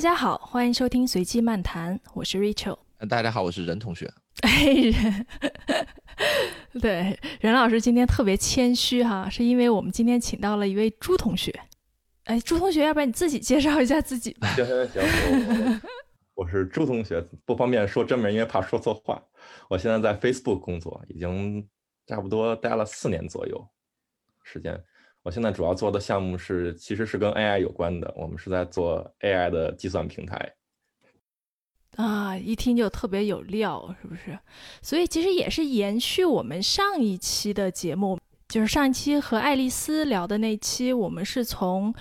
大家好，欢迎收听随机漫谈，我是 Rachel。大家好，我是任同学。哎，任，对，任老师今天特别谦虚哈，是因为我们今天请到了一位朱同学。哎，朱同学，要不然你自己介绍一下自己吧。行行行，我是朱同学，不方便说真名，因为怕说错话。我现在在 Facebook 工作，已经差不多待了四年左右时间。我现在主要做的项目是，其实是跟 AI 有关的。我们是在做 AI 的计算平台。啊，一听就特别有料，是不是？所以其实也是延续我们上一期的节目，就是上一期和爱丽丝聊的那期，我们是从《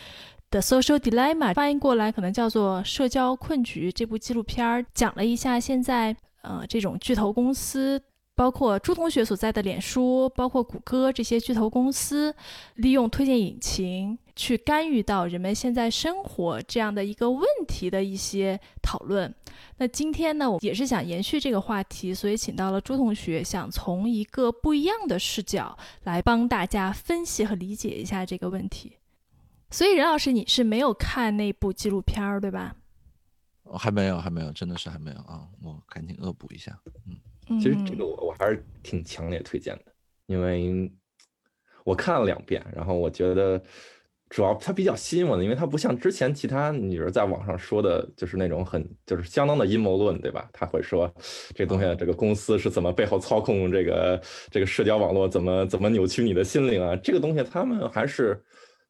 The Social Dilemma》翻译过来，可能叫做《社交困局》这部纪录片儿，讲了一下现在呃这种巨头公司。包括朱同学所在的脸书，包括谷歌这些巨头公司，利用推荐引擎去干预到人们现在生活这样的一个问题的一些讨论。那今天呢，我也是想延续这个话题，所以请到了朱同学，想从一个不一样的视角来帮大家分析和理解一下这个问题。所以任老师，你是没有看那部纪录片儿对吧？还没有，还没有，真的是还没有啊！我赶紧恶补一下，嗯。其实这个我我还是挺强烈推荐的，因为我看了两遍，然后我觉得主要它比较吸引我的，因为它不像之前其他女人在网上说的，就是那种很就是相当的阴谋论，对吧？他会说这东西这个公司是怎么背后操控这个这个社交网络，怎么怎么扭曲你的心灵啊？这个东西他们还是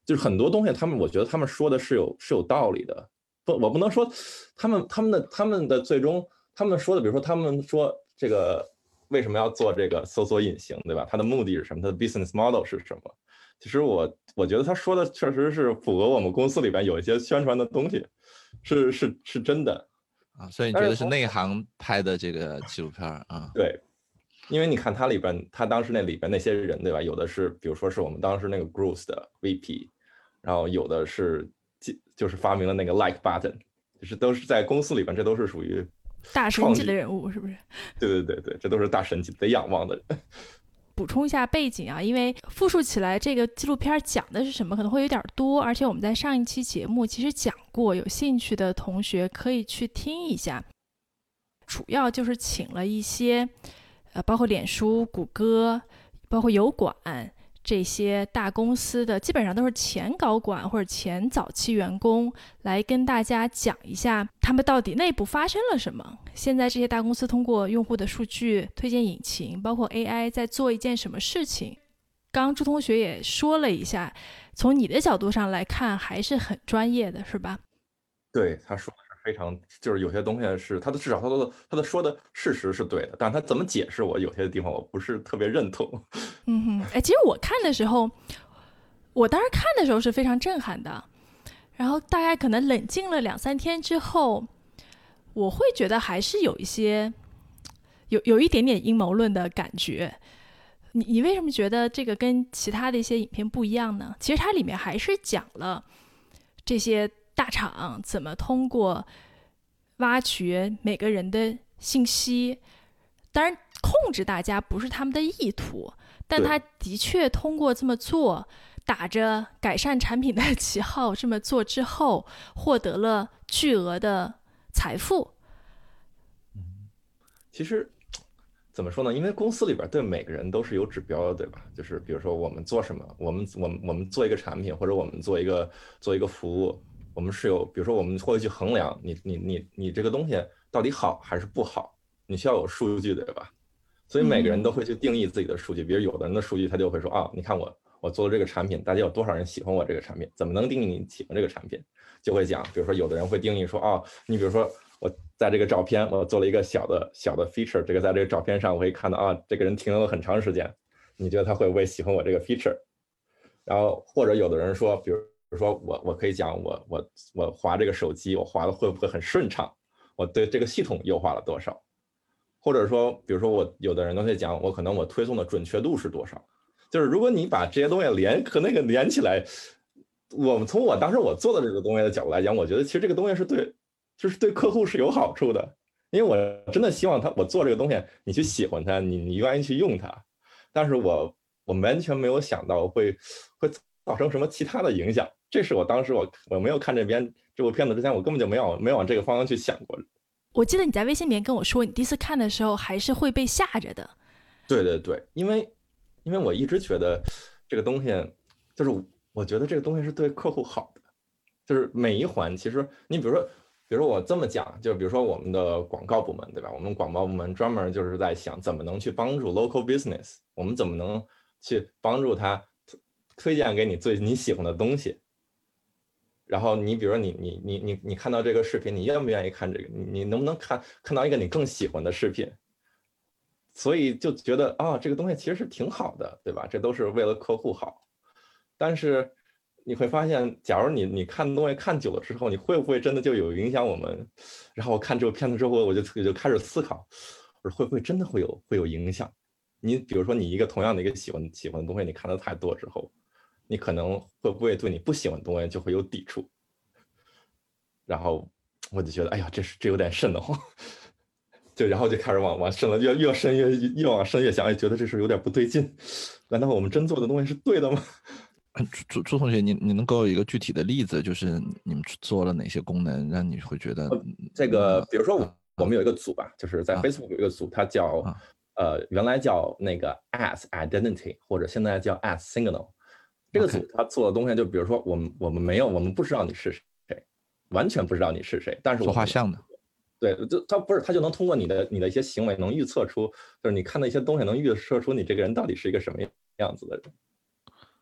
就是很多东西，他们我觉得他们说的是有是有道理的。不，我不能说他们他们的他们的最终他们说的，比如说他们说。这个为什么要做这个搜索引擎，对吧？它的目的是什么？它的 business model 是什么？其实我我觉得他说的确实是符合我们公司里边有一些宣传的东西，是是是真的啊。所以你觉得是内行拍的这个纪录片啊？对，因为你看它里边，它当时那里边那些人，对吧？有的是，比如说是我们当时那个 Growth 的 VP，然后有的是就就是发明了那个 Like button，就是都是在公司里边，这都是属于。大神级的人物是不是？对对对对，这都是大神级得仰望的人。补充一下背景啊，因为复述起来这个纪录片讲的是什么可能会有点多，而且我们在上一期节目其实讲过，有兴趣的同学可以去听一下。主要就是请了一些，呃，包括脸书、谷歌，包括油管。这些大公司的基本上都是前高管或者前早期员工来跟大家讲一下他们到底内部发生了什么。现在这些大公司通过用户的数据、推荐引擎，包括 AI 在做一件什么事情。刚朱同学也说了一下，从你的角度上来看还是很专业的，是吧？对，他说。非常就是有些东西是他的至少他的他的说的事实是对的，但他怎么解释我有些地方我不是特别认同。嗯哼，哎，其实我看的时候，我当时看的时候是非常震撼的，然后大概可能冷静了两三天之后，我会觉得还是有一些有有一点点阴谋论的感觉。你你为什么觉得这个跟其他的一些影片不一样呢？其实它里面还是讲了这些。大厂怎么通过挖掘每个人的信息？当然，控制大家不是他们的意图，但他的确通过这么做，打着改善产品的旗号这么做之后，获得了巨额的财富。嗯，其实怎么说呢？因为公司里边对每个人都是有指标的，对吧？就是比如说我们做什么，我们我们我们做一个产品，或者我们做一个做一个服务。我们是有，比如说，我们会去衡量你、你、你、你这个东西到底好还是不好，你需要有数据，对吧？所以每个人都会去定义自己的数据。比如有的人的数据，他就会说啊，你看我我做的这个产品，大家有多少人喜欢我这个产品？怎么能定义你喜欢这个产品？就会讲，比如说有的人会定义说，啊，你比如说我在这个照片，我做了一个小的小的 feature，这个在这个照片上我会看到啊，这个人停留了很长时间，你觉得他会不会喜欢我这个 feature？然后或者有的人说，比如。比如说我我可以讲我我我滑这个手机我滑的会不会很顺畅？我对这个系统优化了多少？或者说，比如说我有的人都在讲我可能我推送的准确度是多少？就是如果你把这些东西连和那个连起来，我们从我当时我做的这个东西的角度来讲，我觉得其实这个东西是对，就是对客户是有好处的，因为我真的希望他我做这个东西你去喜欢它，你你愿意去用它。但是我我完全没有想到会会造成什么其他的影响。这是我当时我我没有看这边这部片子之前，我根本就没有没往这个方向去想过。我记得你在微信里面跟我说，你第一次看的时候还是会被吓着的。对对对，因为因为我一直觉得这个东西，就是我觉得这个东西是对客户好的，就是每一环，其实你比如说，比如说我这么讲，就比如说我们的广告部门，对吧？我们广告部门专门就是在想怎么能去帮助 local business，我们怎么能去帮助他推荐给你最你喜欢的东西。然后你比如说你你你你你看到这个视频，你愿不愿意看这个？你能不能看看到一个你更喜欢的视频？所以就觉得啊，这个东西其实是挺好的，对吧？这都是为了客户好。但是你会发现，假如你你看东西看久了之后，你会不会真的就有影响我们？然后我看这个片子之后，我就就开始思考，我说会不会真的会有会有影响？你比如说你一个同样的一个喜欢喜欢的东西，你看的太多之后。你可能会不会对你不喜欢的东西就会有抵触？然后我就觉得，哎呀，这是这有点瘆得慌，就然后就开始往往深了越越深越越往深越想，哎，觉得这事有点不对劲。难道我们真做的东西是对的吗？朱朱同学，你你能给我一个具体的例子，就是你们做了哪些功能，让你会觉得这个？比如说，我我们有一个组吧，就是在 Facebook 有一个组，它叫呃，原来叫那个 as identity，或者现在叫 as signal。这个组他做的东西，就比如说我们我们没有，我们不知道你是谁，完全不知道你是谁。但是做画像的，对，就他不是他就能通过你的你的一些行为，能预测出，就是你看的一些东西，能预测出你这个人到底是一个什么样子的人。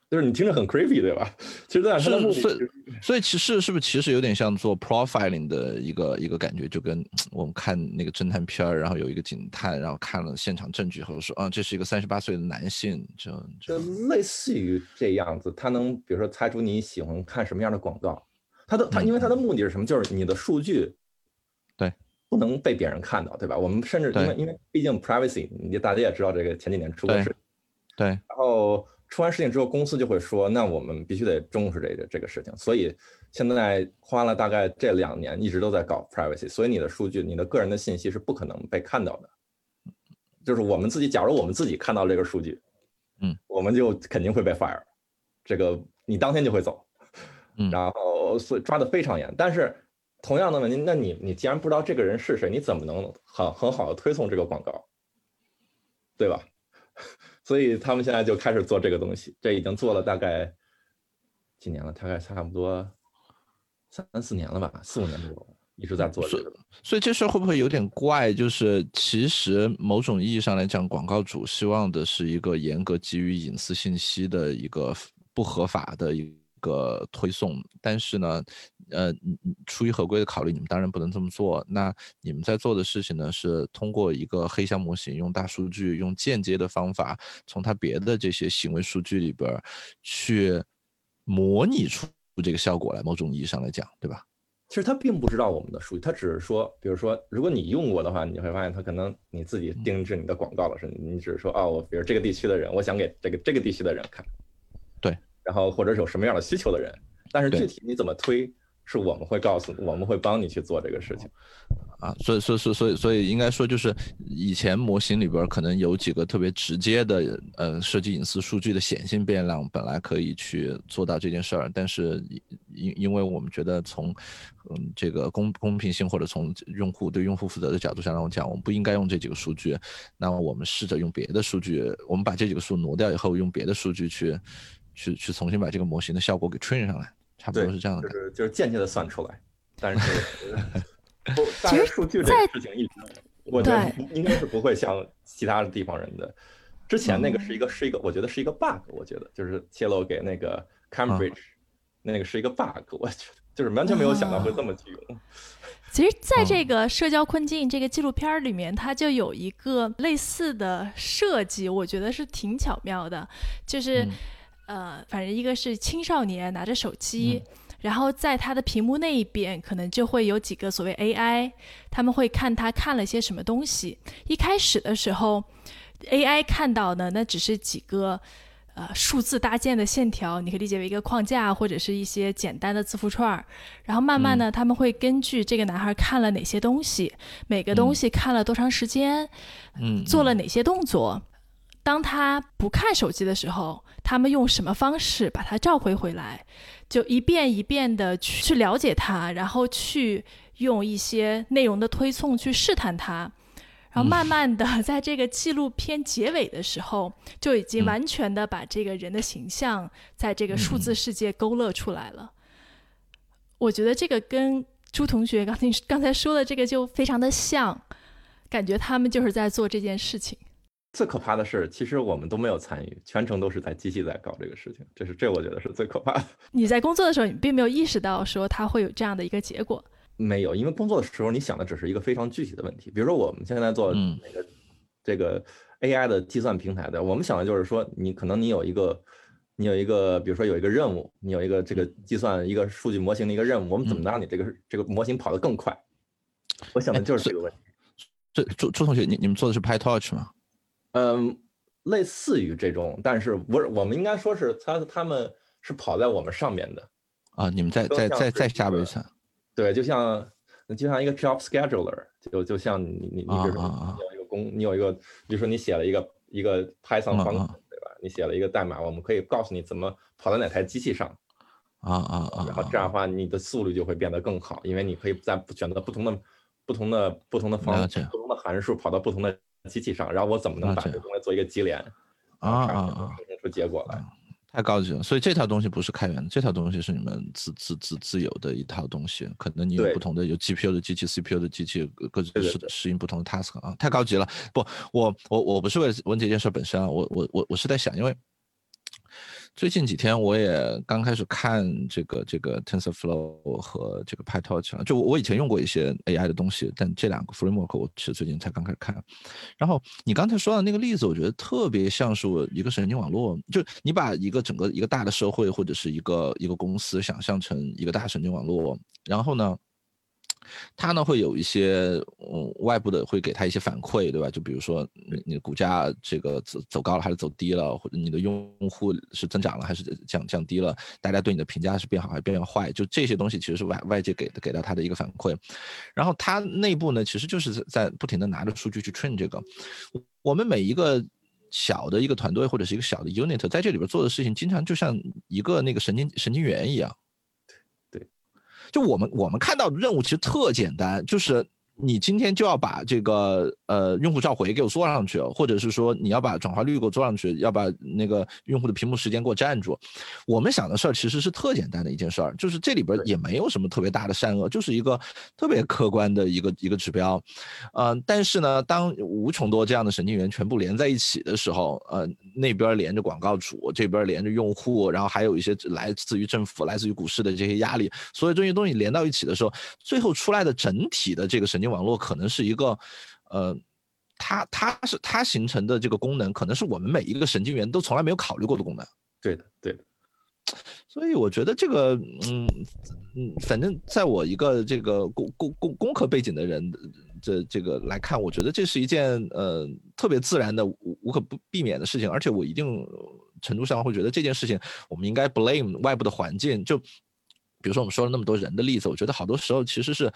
就是你听着很 creepy，对吧？其实在是，所以所以其实是不是其实有点像做 profiling 的一个一个感觉，就跟我们看那个侦探片儿，然后有一个警探，然后看了现场证据后说，啊，这是一个三十八岁的男性，就就类似于这样子，他能比如说猜出你喜欢看什么样的广告，他的他因为他的目的是什么？就是你的数据对不能被别人看到，对吧？我们甚至因为因为毕竟 privacy，你大家也知道这个前几年出过事，对，然后。出完事情之后，公司就会说：“那我们必须得重视这个这个事情。”所以现在花了大概这两年，一直都在搞 privacy。所以你的数据、你的个人的信息是不可能被看到的。就是我们自己，假如我们自己看到这个数据，嗯，我们就肯定会被 fire。这个你当天就会走，嗯，然后所以抓的非常严。但是同样的问题，那你你既然不知道这个人是谁，你怎么能很很好的推送这个广告，对吧？所以他们现在就开始做这个东西，这已经做了大概几年了，大概差不多三四年了吧，四五年左右，一直在做这个。所以这事会不会有点怪？就是其实某种意义上来讲，广告主希望的是一个严格基于隐私信息的一个不合法的一个推送，但是呢。呃，出于合规的考虑，你们当然不能这么做。那你们在做的事情呢，是通过一个黑箱模型，用大数据，用间接的方法，从它别的这些行为数据里边去模拟出这个效果来。某种意义上来讲，对吧？其实他并不知道我们的数据，他只是说，比如说，如果你用过的话，你会发现他可能你自己定制你的广告了，是你只是说，哦，我比如这个地区的人，我想给这个这个地区的人看，对，然后或者有什么样的需求的人，但是具体你怎么推？是我们会告诉，我们会帮你去做这个事情，啊，所以，所以，所以，所以，所以应该说，就是以前模型里边可能有几个特别直接的，呃，涉及隐私数据的显性变量，本来可以去做到这件事儿，但是因因为我们觉得从，嗯，这个公公平性或者从用户对用户负责的角度上来讲，我们不应该用这几个数据，那么我们试着用别的数据，我们把这几个数挪掉以后，用别的数据去，去，去重新把这个模型的效果给 train 上来。差不多是这样的，就是就是间接的算出来，但是 其实数据这个事情一直，我觉得应该是不会像其他的地方人的。之前那个是一个是一个，我觉得是一个 bug，我觉得就是泄露给那个 Cambridge，那个是一个 bug，我觉得就是完全没有想到会这么去用。其实，在这个社交困境这个纪录片里面，它就有一个类似的设计，我觉得是挺巧妙的，就是。呃，反正一个是青少年拿着手机，然后在他的屏幕那一边，可能就会有几个所谓 AI，他们会看他看了些什么东西。一开始的时候，AI 看到的那只是几个呃数字搭建的线条，你可以理解为一个框架或者是一些简单的字符串儿。然后慢慢呢，他们会根据这个男孩看了哪些东西，每个东西看了多长时间，嗯，做了哪些动作。当他不看手机的时候，他们用什么方式把他召回回来？就一遍一遍的去去了解他，然后去用一些内容的推送去试探他，然后慢慢的 在这个纪录片结尾的时候，就已经完全的把这个人的形象在这个数字世界勾勒出来了。我觉得这个跟朱同学刚才 刚才说的这个就非常的像，感觉他们就是在做这件事情。最可怕的是，其实我们都没有参与，全程都是在机器在搞这个事情。这是这，我觉得是最可怕的。你在工作的时候，你并没有意识到说它会有这样的一个结果。没有，因为工作的时候，你想的只是一个非常具体的问题。比如说，我们现在做那个这个 AI 的计算平台的，我们想的就是说，你可能你有一个，你有一个，比如说有一个任务，你有一个这个计算一个数据模型的一个任务，我们怎么能让你这个这个模型跑得更快？我想的就是这个问题。这朱朱同学，你你们做的是 PyTorch 吗？嗯，类似于这种，但是不是我们应该说是他他们是跑在我们上面的啊，你们在在在在下边层，对，就像就像一个 job scheduler，就就像你你你比如说你有一个工，你有一个，比如说你写了一个一个 Python 方程，对吧？你写了一个代码，我们可以告诉你怎么跑在哪台机器上，啊啊啊，然后这样的话你的速率就会变得更好，因为你可以在选择不同的不同的不同的方不同的函数跑到不同的。机器上，然后我怎么能把这东西做一个机联啊啊啊，生成出结果来？太高级了，所以这套东西不是开源的，这套东西是你们自自自自有的一套东西。可能你有不同的有 GPU 的机器、CPU 的机器，各自适适应不同的 task 啊，太高级了。不，我我我不是为了问这件事本身啊，我我我我是在想，因为。最近几天我也刚开始看这个这个 TensorFlow 和这个 PyTorch 了，就我以前用过一些 AI 的东西，但这两个 framework 我其实最近才刚开始看。然后你刚才说的那个例子，我觉得特别像是我一个神经网络，就你把一个整个一个大的社会或者是一个一个公司想象成一个大神经网络，然后呢？它呢会有一些嗯外部的会给它一些反馈，对吧？就比如说你你的股价这个走走高了还是走低了，或者你的用户是增长了还是降降低了，大家对你的评价是变好还是变坏？就这些东西其实是外外界给的给到它的一个反馈。然后它内部呢其实就是在不停的拿着数据去 train 这个。我们每一个小的一个团队或者是一个小的 unit 在这里边做的事情，经常就像一个那个神经神经元一样。就我们我们看到的任务其实特简单，就是。你今天就要把这个呃用户召回给我做上去，或者是说你要把转化率给我做上去，要把那个用户的屏幕时间给我占住。我们想的事儿其实是特简单的一件事儿，就是这里边也没有什么特别大的善恶，就是一个特别客观的一个一个指标。呃，但是呢，当无穷多这样的神经元全部连在一起的时候，呃，那边连着广告主，这边连着用户，然后还有一些来自于政府、来自于股市的这些压力，所有这些东西连到一起的时候，最后出来的整体的这个神经。网络可能是一个，呃，它它是它形成的这个功能，可能是我们每一个神经元都从来没有考虑过的功能。对的，对的。所以我觉得这个，嗯嗯，反正在我一个这个工工工工科背景的人这这个来看，我觉得这是一件呃特别自然的无无可不避免的事情，而且我一定程度上会觉得这件事情我们应该 blame 外部的环境就。比如说我们说了那么多人的例子，我觉得好多时候其实是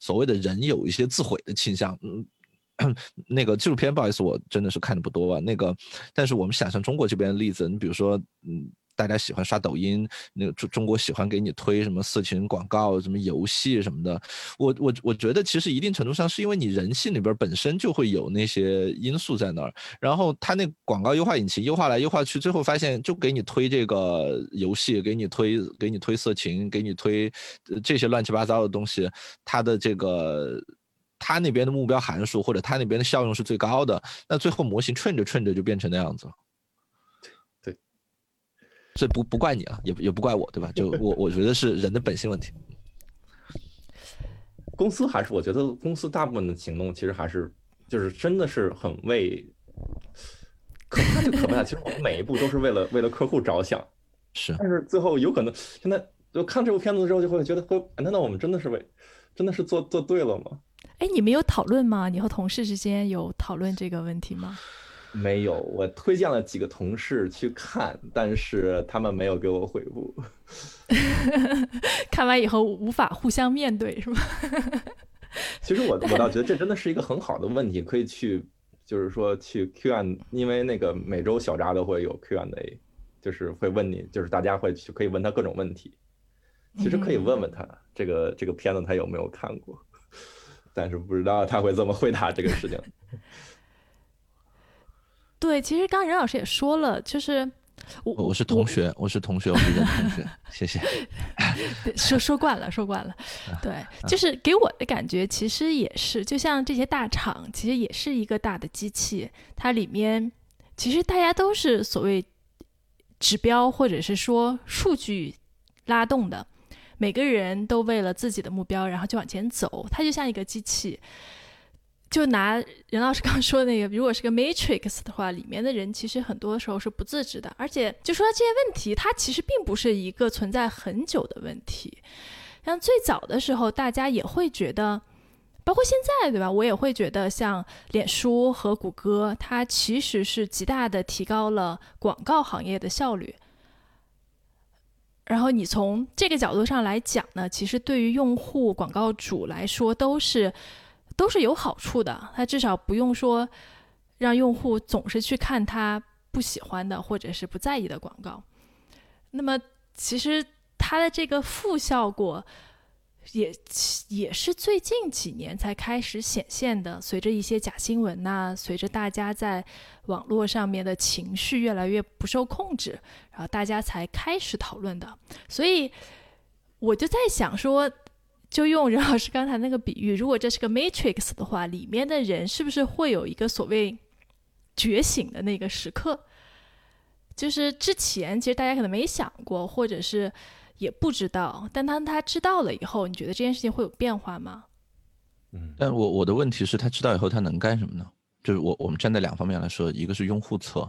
所谓的人有一些自毁的倾向。嗯，那个纪录片不好意思，我真的是看的不多啊。那个，但是我们想象中国这边的例子，你比如说，嗯。大家喜欢刷抖音，那个中中国喜欢给你推什么色情广告、什么游戏什么的。我我我觉得其实一定程度上是因为你人性里边本身就会有那些因素在那儿，然后他那广告优化引擎优化来优化去，最后发现就给你推这个游戏，给你推给你推色情，给你推这些乱七八糟的东西，它的这个他那边的目标函数或者他那边的效用是最高的，那最后模型顺着顺着就变成那样子了。这不不怪你啊，也也不怪我，对吧？就我我觉得是人的本性问题。公司还是我觉得公司大部分的行动其实还是就是真的是很为可怕就可怕，其实我们每一步都是为了为了客户着想。是，但是最后有可能现在就看这部片子之后就会觉得会，难道我们真的是为真的是做做对了吗？哎，你们有讨论吗？你和同事之间有讨论这个问题吗？没有，我推荐了几个同事去看，但是他们没有给我回复。看完以后无法互相面对，是吗？其实我我倒觉得这真的是一个很好的问题，可以去就是说去 Q&A，因为那个每周小扎都会有 Q&A，就是会问你，就是大家会去可以问他各种问题。其实可以问问他，这个这个片子他有没有看过，但是不知道他会怎么回答这个事情。对，其实刚刚任老师也说了，就是我我是同学，我是同学，我是任同学，谢谢。说说惯了，说惯了。对，就是给我的感觉，其实也是，就像这些大厂，其实也是一个大的机器，它里面其实大家都是所谓指标或者是说数据拉动的。每个人都为了自己的目标，然后就往前走。它就像一个机器。就拿任老师刚说的那个，如果是个 Matrix 的话，里面的人其实很多时候是不自知的。而且就说这些问题，它其实并不是一个存在很久的问题。像最早的时候，大家也会觉得，包括现在，对吧？我也会觉得，像脸书和谷歌，它其实是极大的提高了广告行业的效率。然后你从这个角度上来讲呢，其实对于用户、广告主来说都是都是有好处的。它至少不用说让用户总是去看他不喜欢的或者是不在意的广告。那么其实它的这个负效果。也也是最近几年才开始显现的。随着一些假新闻呐，随着大家在网络上面的情绪越来越不受控制，然后大家才开始讨论的。所以我就在想说，就用任老师刚才那个比喻，如果这是个 Matrix 的话，里面的人是不是会有一个所谓觉醒的那个时刻？就是之前其实大家可能没想过，或者是。也不知道，但当他知道了以后，你觉得这件事情会有变化吗？嗯，但我我的问题是，他知道以后他能干什么呢？就是我我们站在两方面来说，一个是用户侧，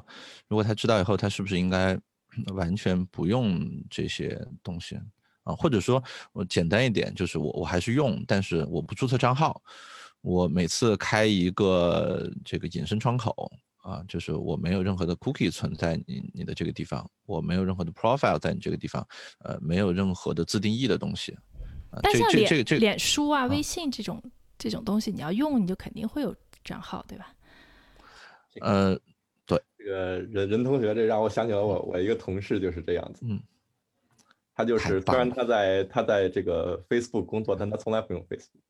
如果他知道以后，他是不是应该完全不用这些东西啊？或者说我简单一点，就是我我还是用，但是我不注册账号，我每次开一个这个隐身窗口。啊，就是我没有任何的 cookie 存在你你的这个地方，我没有任何的 profile 在你这个地方，呃，没有任何的自定义的东西。但像脸脸书啊、微信这种这种东西，你要用，你就肯定会有账号，对吧？呃，对，这个任任同学，这让我想起了我我一个同事就是这样子，嗯，他就是虽然他在他在这个 Facebook 工作，但他从来不用 Facebook。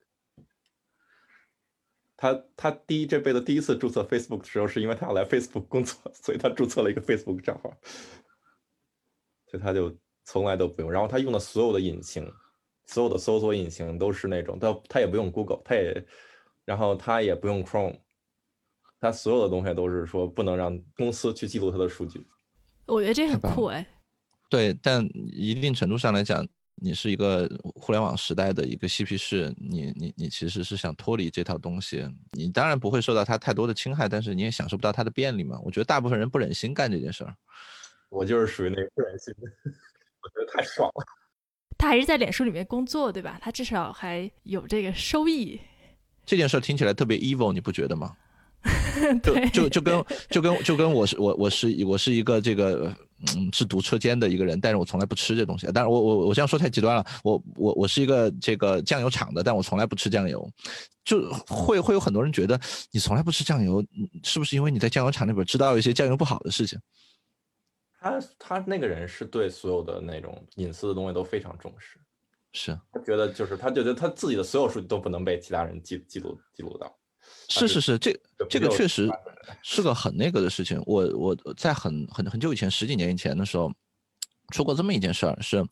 他他第一这辈子第一次注册 Facebook 的时候，是因为他要来 Facebook 工作，所以他注册了一个 Facebook 账号，所以他就从来都不用。然后他用的所有的引擎，所有的搜索引擎都是那种，他他也不用 Google，他也，然后他也不用 Chrome，他所有的东西都是说不能让公司去记录他的数据。我觉得这很酷哎。对，但一定程度上来讲。你是一个互联网时代的一个嬉皮士，你你你其实是想脱离这套东西，你当然不会受到它太多的侵害，但是你也享受不到它的便利嘛。我觉得大部分人不忍心干这件事儿，我就是属于那个不忍心的，我觉得太爽了。他还是在脸书里面工作，对吧？他至少还有这个收益。这件事儿听起来特别 evil，你不觉得吗？就就就跟就跟就跟我是我我是我是一个这个嗯是毒车间的一个人，但是我从来不吃这东西。但是我我我这样说太极端了。我我我是一个这个酱油厂的，但我从来不吃酱油。就会会有很多人觉得你从来不吃酱油，是不是因为你在酱油厂那边知道一些酱油不好的事情？他他那个人是对所有的那种隐私的东西都非常重视，是他觉得就是他觉得他自己的所有数据都不能被其他人记记录记录到。是是是，这这个确实是个很那个的事情。我我在很很很久以前，十几年以前的时候，出过这么一件事儿，是，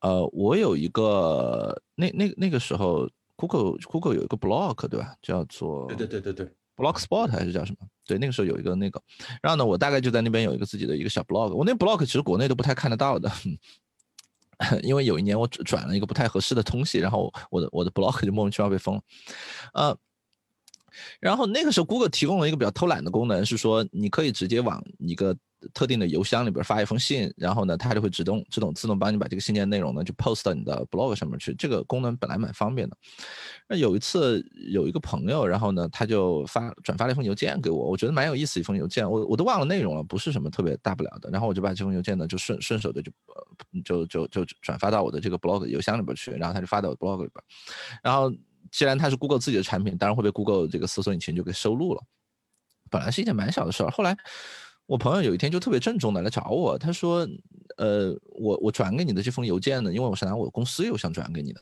呃，我有一个那那那个时候，Google Google 有一个 blog 对吧？叫做对对对对对，Blogspot 还是叫什么？对，那个时候有一个那个，然后呢，我大概就在那边有一个自己的一个小 blog。我那 blog 其实国内都不太看得到的，因为有一年我转了一个不太合适的东西，然后我的我的 blog 就莫名其妙被封了，呃。然后那个时候，Google 提供了一个比较偷懒的功能，是说你可以直接往一个特定的邮箱里边发一封信，然后呢，它就会自动自动自动帮你把这个信件内容呢就 post 到你的 blog 上面去。这个功能本来蛮方便的。那有一次有一个朋友，然后呢，他就发转发了一封邮件给我，我觉得蛮有意思一封邮件，我我都忘了内容了，不是什么特别大不了的。然后我就把这封邮件呢就顺顺手的就呃就就就转发到我的这个 blog 邮箱里边去，然后他就发到我 blog 里边，然后。既然它是 Google 自己的产品，当然会被 Google 这个搜索引擎就给收录了。本来是一件蛮小的事儿，后来我朋友有一天就特别郑重的来找我，他说，呃，我我转给你的这封邮件呢，因为我是拿我公司邮箱转给你的。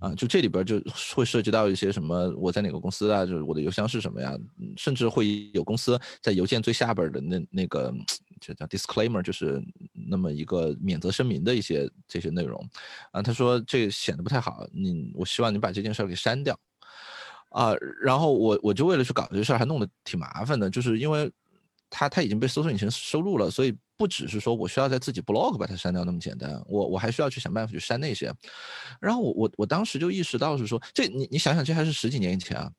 啊，就这里边就会涉及到一些什么，我在哪个公司啊，就是我的邮箱是什么呀，甚至会有公司在邮件最下边的那那个，就叫 disclaimer，就是那么一个免责声明的一些这些内容，啊，他说这显得不太好，你我希望你把这件事给删掉，啊，然后我我就为了去搞这事儿，还弄得挺麻烦的，就是因为他他已经被搜索引擎收录了，所以。不只是说我需要在自己 blog 把它删掉那么简单，我我还需要去想办法去删那些。然后我我我当时就意识到是说，这你你想想，这还是十几年以前啊，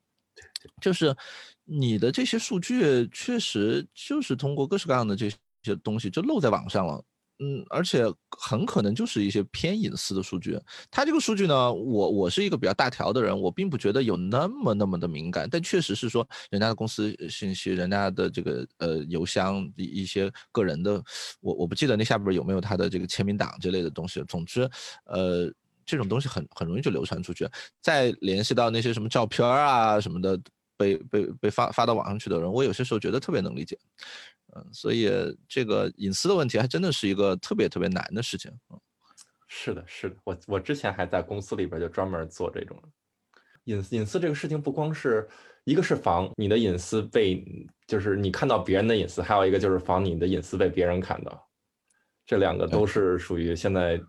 就是你的这些数据确实就是通过各式各样的这些东西就漏在网上了。嗯，而且很可能就是一些偏隐私的数据。它这个数据呢，我我是一个比较大条的人，我并不觉得有那么那么的敏感。但确实是说，人家的公司信息，人家的这个呃邮箱一一些个人的，我我不记得那下边有没有他的这个签名档之类的东西。总之，呃，这种东西很很容易就流传出去。再联系到那些什么照片啊什么的，被被被发发到网上去的人，我有些时候觉得特别能理解。嗯，所以这个隐私的问题还真的是一个特别特别难的事情。嗯，是的，是的，我我之前还在公司里边就专门做这种隐隐私这个事情，不光是一个是防你的隐私被，就是你看到别人的隐私，还有一个就是防你的隐私被别人看到，这两个都是属于现在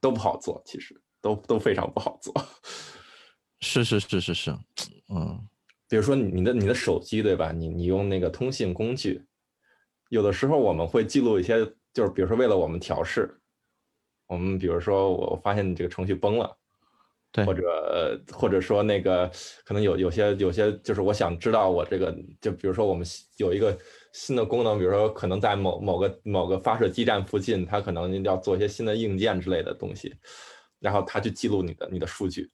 都不好做，其实都都非常不好做。是是是是是，嗯，比如说你的你的手机对吧？你你用那个通信工具。有的时候我们会记录一些，就是比如说为了我们调试，我们比如说我发现你这个程序崩了，对，或者或者说那个可能有有些有些就是我想知道我这个就比如说我们有一个新的功能，比如说可能在某某个某个发射基站附近，它可能要做一些新的硬件之类的东西，然后它去记录你的你的数据，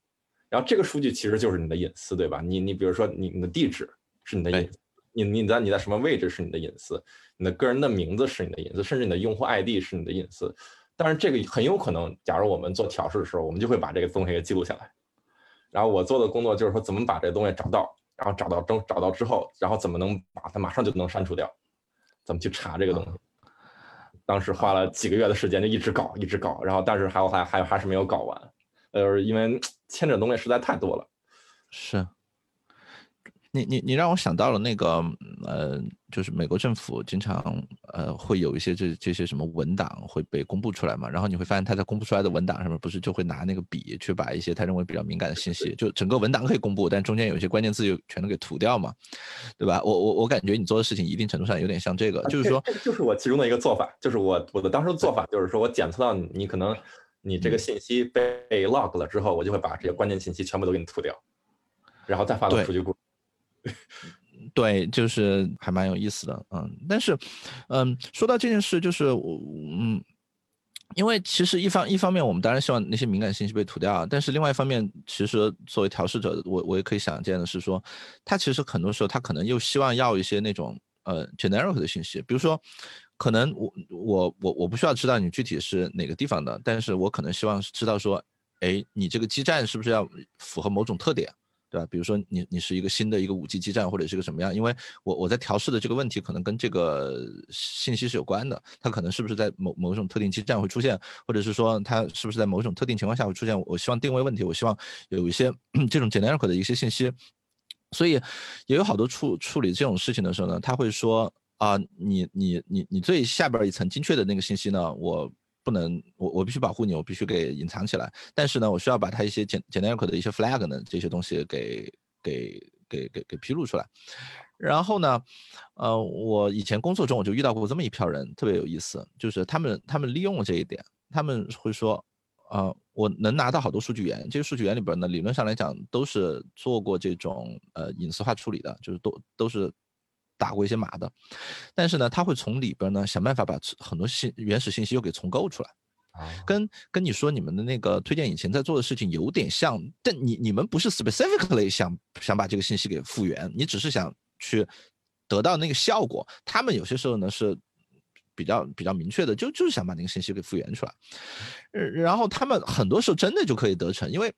然后这个数据其实就是你的隐私，对吧？你你比如说你你的地址是你的隐，你你在你在什么位置是你的隐私。你的个人的名字是你的隐私，甚至你的用户 ID 是你的隐私。但是这个很有可能，假如我们做调试的时候，我们就会把这个东西给记录下来。然后我做的工作就是说，怎么把这东西找到，然后找到中找到之后，然后怎么能把它马上就能删除掉？怎么去查这个东西？当时花了几个月的时间，就一直搞，一直搞。然后但是还有还还还是没有搞完，呃，因为 牵扯东西实在太多了。是。你你你让我想到了那个，呃，就是美国政府经常呃会有一些这这些什么文档会被公布出来嘛，然后你会发现他在公布出来的文档上面不是就会拿那个笔去把一些他认为比较敏感的信息，就整个文档可以公布，但中间有一些关键字就全都给涂掉嘛，对吧？我我我感觉你做的事情一定程度上有点像这个，就是说，就是我其中的一个做法，就是我我的当时的做法就是说我检测到你可能你这个信息被 log 了之后，我就会把这些关键信息全部都给你涂掉，然后再发到数据库。对，就是还蛮有意思的，嗯，但是，嗯，说到这件事，就是我，嗯，因为其实一方一方面，我们当然希望那些敏感信息被涂掉，但是另外一方面，其实作为调试者，我我也可以想见的是说，他其实很多时候他可能又希望要一些那种呃 generic 的信息，比如说，可能我我我我不需要知道你具体是哪个地方的，但是我可能希望知道说，哎，你这个基站是不是要符合某种特点？对吧？比如说你你是一个新的一个五 G 基站或者是个什么样？因为我我在调试的这个问题可能跟这个信息是有关的，它可能是不是在某某种特定基站会出现，或者是说它是不是在某种特定情况下会出现？我希望定位问题，我希望有一些 这种 generic 的一些信息，所以也有好多处处理这种事情的时候呢，他会说啊，你你你你最下边一层精确的那个信息呢，我。不能，我我必须保护你，我必须给隐藏起来。但是呢，我需要把它一些简简单可的一些 flag 呢，这些东西给给给给给披露出来。然后呢，呃，我以前工作中我就遇到过这么一票人，特别有意思，就是他们他们利用了这一点，他们会说，啊，我能拿到好多数据源，这些数据源里边呢，理论上来讲都是做过这种呃隐私化处理的，就是都都是。打过一些码的，但是呢，他会从里边呢想办法把很多信原始信息又给重构出来，跟跟你说你们的那个推荐引擎在做的事情有点像，但你你们不是 specifically 想想把这个信息给复原，你只是想去得到那个效果。他们有些时候呢是比较比较明确的，就就是想把那个信息给复原出来，然后他们很多时候真的就可以得逞，因为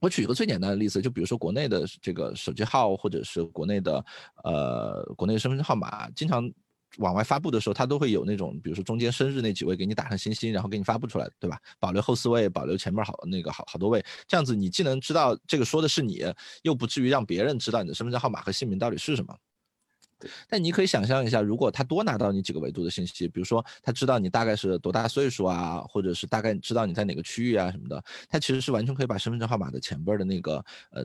我举一个最简单的例子，就比如说国内的这个手机号，或者是国内的呃国内身份证号码，经常往外发布的时候，它都会有那种，比如说中间生日那几位给你打上星星，然后给你发布出来，对吧？保留后四位，保留前面好那个好好多位，这样子你既能知道这个说的是你，又不至于让别人知道你的身份证号码和姓名到底是什么。但你可以想象一下，如果他多拿到你几个维度的信息，比如说他知道你大概是多大岁数啊，或者是大概知道你在哪个区域啊什么的，他其实是完全可以把身份证号码的前边的那个呃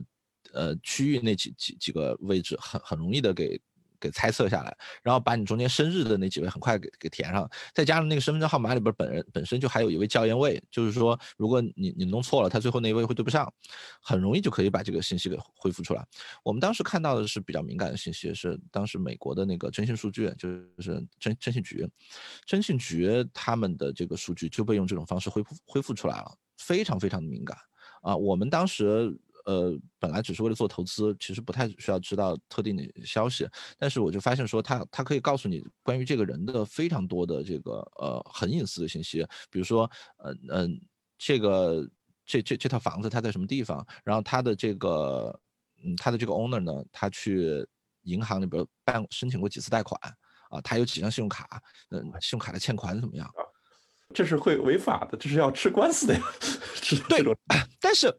呃区域那几几几个位置很很容易的给。给猜测下来，然后把你中间生日的那几位很快给给填上，再加上那个身份证号码里边本人本身就还有一位校验位，就是说如果你你弄错了，他最后那一位会对不上，很容易就可以把这个信息给恢复出来。我们当时看到的是比较敏感的信息，是当时美国的那个征信数据，就是征征信局，征信局他们的这个数据就被用这种方式恢复恢复出来了，非常非常的敏感啊。我们当时。呃，本来只是为了做投资，其实不太需要知道特定的消息。但是我就发现说，他他可以告诉你关于这个人的非常多的这个呃很隐私的信息，比如说，呃嗯，这个这这这套房子它在什么地方，然后他的这个嗯他的这个 owner 呢，他去银行里边办申请过几次贷款啊，他有几张信用卡，嗯，信用卡的欠款怎么样？这是会违法的，这是要吃官司的呀。对，但是。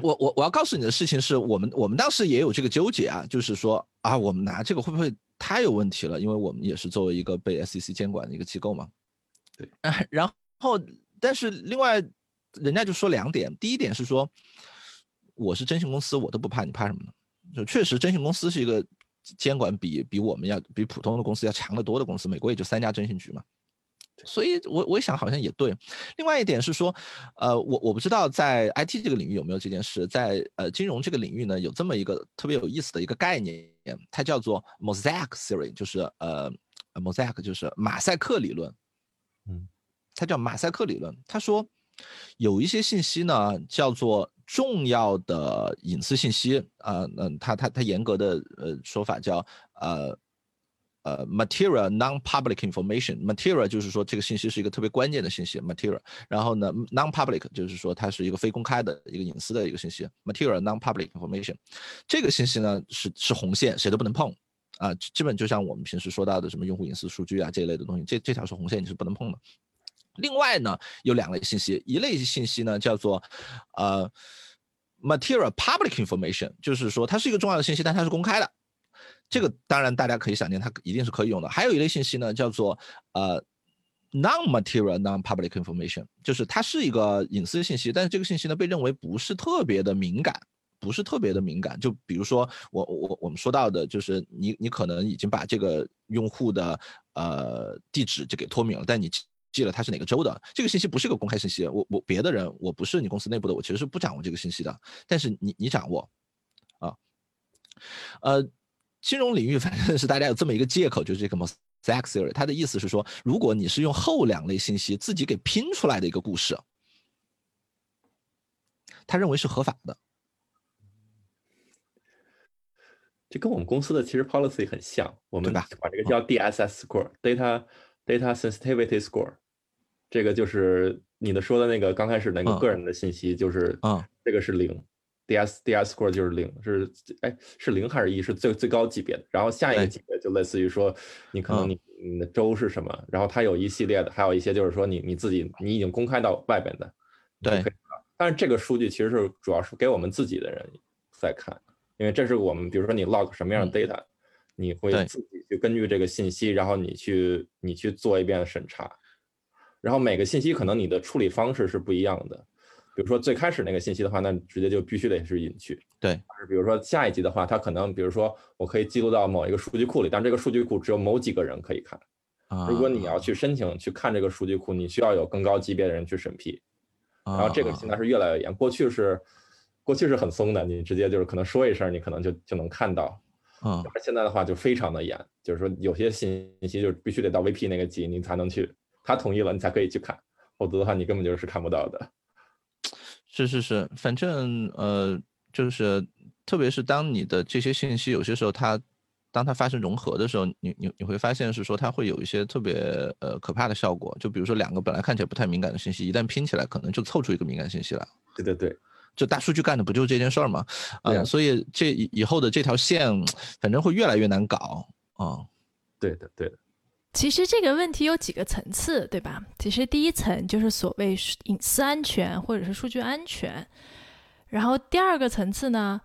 我我我要告诉你的事情是我们我们当时也有这个纠结啊，就是说啊，我们拿这个会不会太有问题了？因为我们也是作为一个被 SEC 监管的一个机构嘛。对，然后但是另外人家就说两点，第一点是说我是征信公司，我都不怕，你怕什么呢？就确实征信公司是一个监管比比我们要比普通的公司要强得多的公司，美国也就三家征信局嘛。所以，我我想好像也对。另外一点是说，呃，我我不知道在 IT 这个领域有没有这件事，在呃金融这个领域呢，有这么一个特别有意思的一个概念，它叫做 Mosaic Theory，就是呃，Mosaic 就是马赛克理论。嗯，它叫马赛克理论。他说，有一些信息呢叫做重要的隐私信息啊，嗯，他他他严格的呃说法叫呃。呃，material non-public information，material 就是说这个信息是一个特别关键的信息，material。然后呢，non-public 就是说它是一个非公开的一个隐私的一个信息，material non-public information。这个信息呢是是红线，谁都不能碰啊，基本就像我们平时说到的什么用户隐私数据啊这一类的东西，这这条是红线，你是不能碰的。另外呢，有两类信息，一类信息呢叫做呃 material public information，就是说它是一个重要的信息，但它是公开的。这个当然大家可以想见，它一定是可以用的。还有一类信息呢，叫做呃 non-material non-public information，就是它是一个隐私信息，但是这个信息呢被认为不是特别的敏感，不是特别的敏感。就比如说我我我们说到的，就是你你可能已经把这个用户的呃地址就给脱敏了，但你记了他是哪个州的，这个信息不是个公开信息。我我别的人我不是你公司内部的，我其实是不掌握这个信息的，但是你你掌握啊，呃。金融领域反正是大家有这么一个借口，就是这个 mosaic theory，它的意思是说，如果你是用后两类信息自己给拼出来的一个故事，他认为是合法的。这跟我们公司的其实 policy 很像，我们把这个叫 DSS score，data data sensitivity score，这个就是你的说的那个刚开始那个个人的信息，就是啊，这个是零。D S D S score 就是零，是哎是零还是一？是最最高级别的。然后下一个级别就类似于说，你可能你你的州是什么？然后它有一系列的，还有一些就是说你你自己你已经公开到外边的，对。但是这个数据其实是主要是给我们自己的人在看，因为这是我们比如说你 log 什么样的 data，你会自己去根据这个信息，然后你去你去做一遍审查，然后每个信息可能你的处理方式是不一样的。比如说最开始那个信息的话，那直接就必须得是隐去。对。是比如说下一级的话，它可能比如说我可以记录到某一个数据库里，但这个数据库只有某几个人可以看。啊。如果你要去申请去看这个数据库，你需要有更高级别的人去审批。然后这个现在是越来越严，过去是过去是很松的，你直接就是可能说一声，你可能就就能看到。啊。现在的话就非常的严，就是说有些信息就必须得到 VP 那个级，你才能去，他同意了你才可以去看，否则的话你根本就是看不到的。是是是，反正呃，就是特别是当你的这些信息有些时候它，当它发生融合的时候，你你你会发现是说它会有一些特别呃可怕的效果。就比如说两个本来看起来不太敏感的信息，一旦拼起来，可能就凑出一个敏感信息来。对对对，就大数据干的不就是这件事儿吗？啊、所以这以以后的这条线，反正会越来越难搞啊。对的，对的，其实这个问题有几个层次，对吧？其实第一层就是所谓隐私安全或者是数据安全，然后第二个层次呢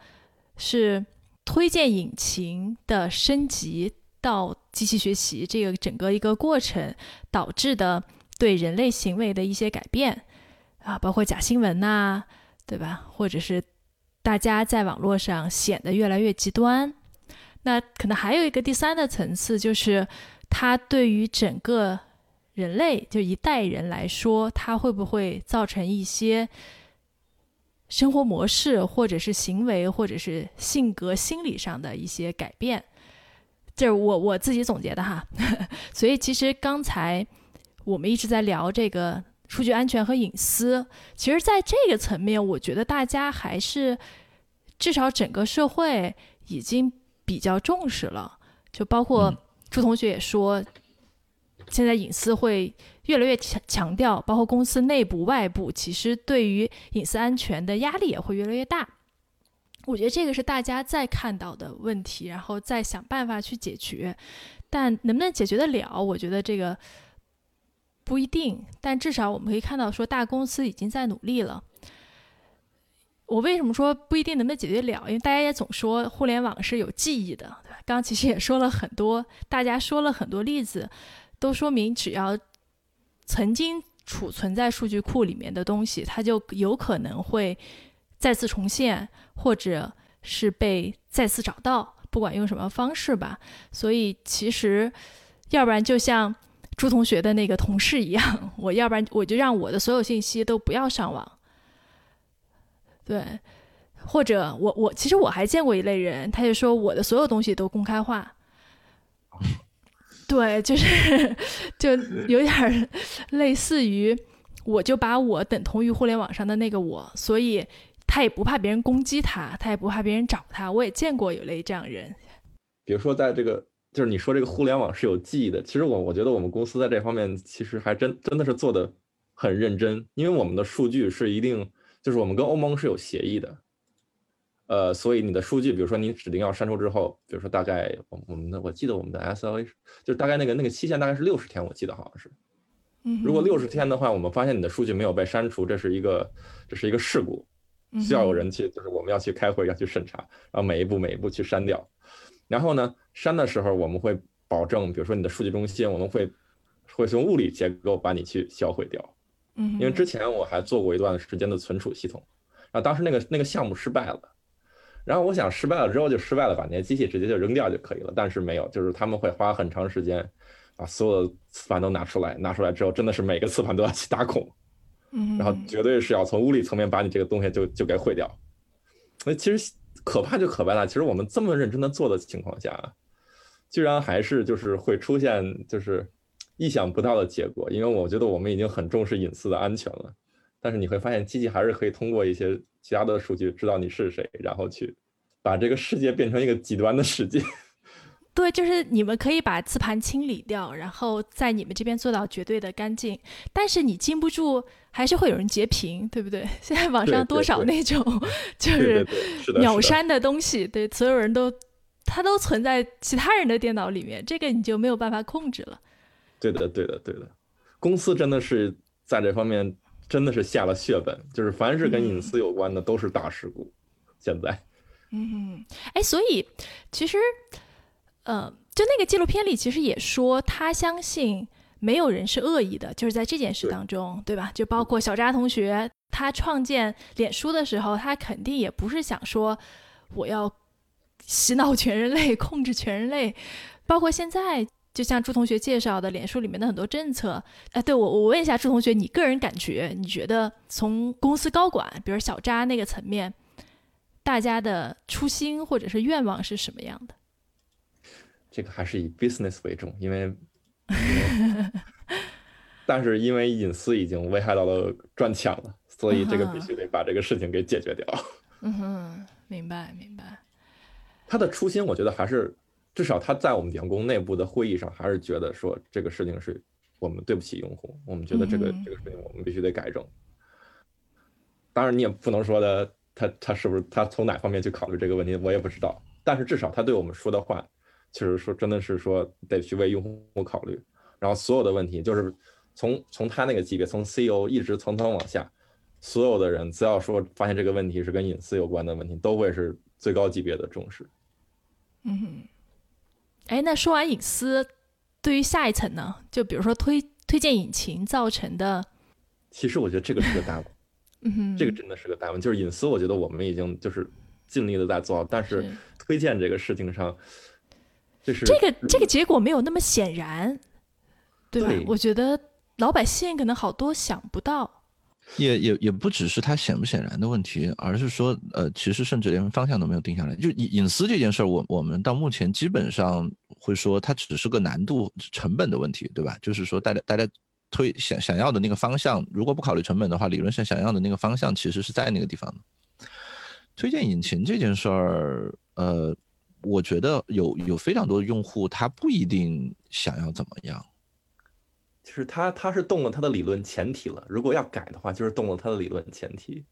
是推荐引擎的升级到机器学习这个整个一个过程导致的对人类行为的一些改变啊，包括假新闻呐、对吧？或者是大家在网络上显得越来越极端。那可能还有一个第三的层次，就是它对于整个人类，就一代人来说，它会不会造成一些生活模式，或者是行为，或者是性格、心理上的一些改变？这是我我自己总结的哈。所以其实刚才我们一直在聊这个数据安全和隐私，其实在这个层面，我觉得大家还是至少整个社会已经比较重视了。就包括朱同学也说，现在隐私会越来越强强调，包括公司内部、外部，其实对于隐私安全的压力也会越来越大。我觉得这个是大家在看到的问题，然后再想办法去解决。但能不能解决得了，我觉得这个不一定。但至少我们可以看到，说大公司已经在努力了。我为什么说不一定能不能解决了？因为大家也总说互联网是有记忆的，对吧？刚其实也说了很多，大家说了很多例子，都说明只要曾经储存在数据库里面的东西，它就有可能会再次重现，或者是被再次找到，不管用什么方式吧。所以其实，要不然就像朱同学的那个同事一样，我要不然我就让我的所有信息都不要上网。对，或者我我其实我还见过一类人，他就说我的所有东西都公开化。对，就是就有点儿 类似于，我就把我等同于互联网上的那个我，所以他也不怕别人攻击他，他也不怕别人找他。我也见过有类这样人。比如说在这个，就是你说这个互联网是有记忆的，其实我我觉得我们公司在这方面其实还真真的是做的很认真，因为我们的数据是一定，就是我们跟欧盟是有协议的，呃，所以你的数据，比如说你指定要删除之后，比如说大概我我们的我记得我们的 SLA 是就是大概那个那个期限大概是六十天，我记得好像是，嗯，如果六十天的话，我们发现你的数据没有被删除，这是一个这是一个事故，嗯需要有人去，就是我们要去开会，要去审查，然后每一步每一步去删掉。然后呢，删的时候我们会保证，比如说你的数据中心，我们会会从物理结构把你去销毁掉。嗯，因为之前我还做过一段时间的存储系统，然后当时那个那个项目失败了，然后我想失败了之后就失败了，把那些机器直接就扔掉就可以了，但是没有，就是他们会花很长时间把所有的磁盘都拿出来，拿出来之后真的是每个磁盘都要去打孔，嗯，然后绝对是要从物理层面把你这个东西就就给毁掉。那其实可怕就可怕了，其实我们这么认真的做的情况下，居然还是就是会出现就是意想不到的结果，因为我觉得我们已经很重视隐私的安全了，但是你会发现机器还是可以通过一些其他的数据知道你是谁，然后去把这个世界变成一个极端的世界。对，就是你们可以把磁盘清理掉，然后在你们这边做到绝对的干净，但是你禁不住，还是会有人截屏，对不对？现在网上多少那种 就是秒删的东西，对，所有人都它都存在其他人的电脑里面，这个你就没有办法控制了。对的，对的，对的。公司真的是在这方面真的是下了血本，就是凡是跟隐私有关的都是大事故。现在，嗯，哎，所以其实，呃，就那个纪录片里其实也说，他相信没有人是恶意的，就是在这件事当中，对吧？就包括小扎同学，他创建脸书的时候，他肯定也不是想说我要洗脑全人类、控制全人类，包括现在。就像朱同学介绍的，脸书里面的很多政策，哎，对我我问一下朱同学，你个人感觉，你觉得从公司高管，比如小扎那个层面，大家的初心或者是愿望是什么样的？这个还是以 business 为重，因为，但是因为隐私已经危害到了赚钱了，所以这个必须得把这个事情给解决掉。嗯哼，明白明白。他的初心，我觉得还是至少他在我们员工内部的会议上，还是觉得说这个事情是我们对不起用户，我们觉得这个、嗯这个事情我们必须得改正。当然，你也不能说的他他是不是他从哪方面去考虑这个问题，我也不知道。但是至少他对我们说的话，就是说真的是说得去为用户考虑。然后所有的问题就是从从他那个级别，从 CEO 一直层层往下，所有的人只要说发现这个问题是跟隐私有关的问题，都会是最高级别的重视。嗯，哎，那说完隐私，对于下一层呢？就比如说推推荐引擎造成的，其实我觉得这个是个大问，嗯哼，这个真的是个大问，就是隐私，我觉得我们已经就是尽力的在做，但是推荐这个事情上，就是这个这个结果没有那么显然，对吧？我觉得老百姓可能好多想不到。也也也不只是它显不显然的问题，而是说，呃，其实甚至连方向都没有定下来。就隐隐私这件事儿，我我们到目前基本上会说，它只是个难度成本的问题，对吧？就是说，大家大家推想想要的那个方向，如果不考虑成本的话，理论上想要的那个方向其实是在那个地方的。推荐引擎这件事儿，呃，我觉得有有非常多的用户，他不一定想要怎么样。就是他，他是动了他的理论前提了。如果要改的话，就是动了他的理论前提。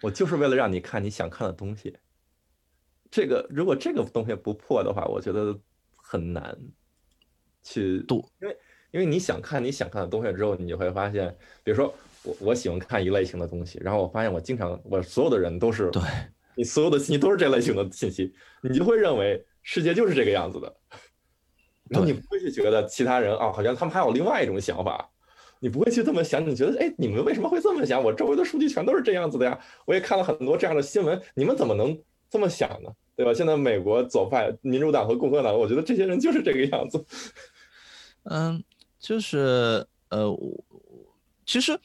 我就是为了让你看你想看的东西。这个如果这个东西不破的话，我觉得很难去度，因为因为你想看你想看的东西之后，你就会发现，比如说我我喜欢看一类型的东西，然后我发现我经常我所有的人都是对你所有的信息都是这类型的信息，你就会认为世界就是这个样子的。然后你不会去觉得其他人啊，好像他们还有另外一种想法，你不会去这么想。你觉得，哎，你们为什么会这么想？我周围的数据全都是这样子的呀。我也看了很多这样的新闻，你们怎么能这么想呢？对吧？现在美国左派民主党和共和党，我觉得这些人就是这个样子。嗯，就是呃，其实。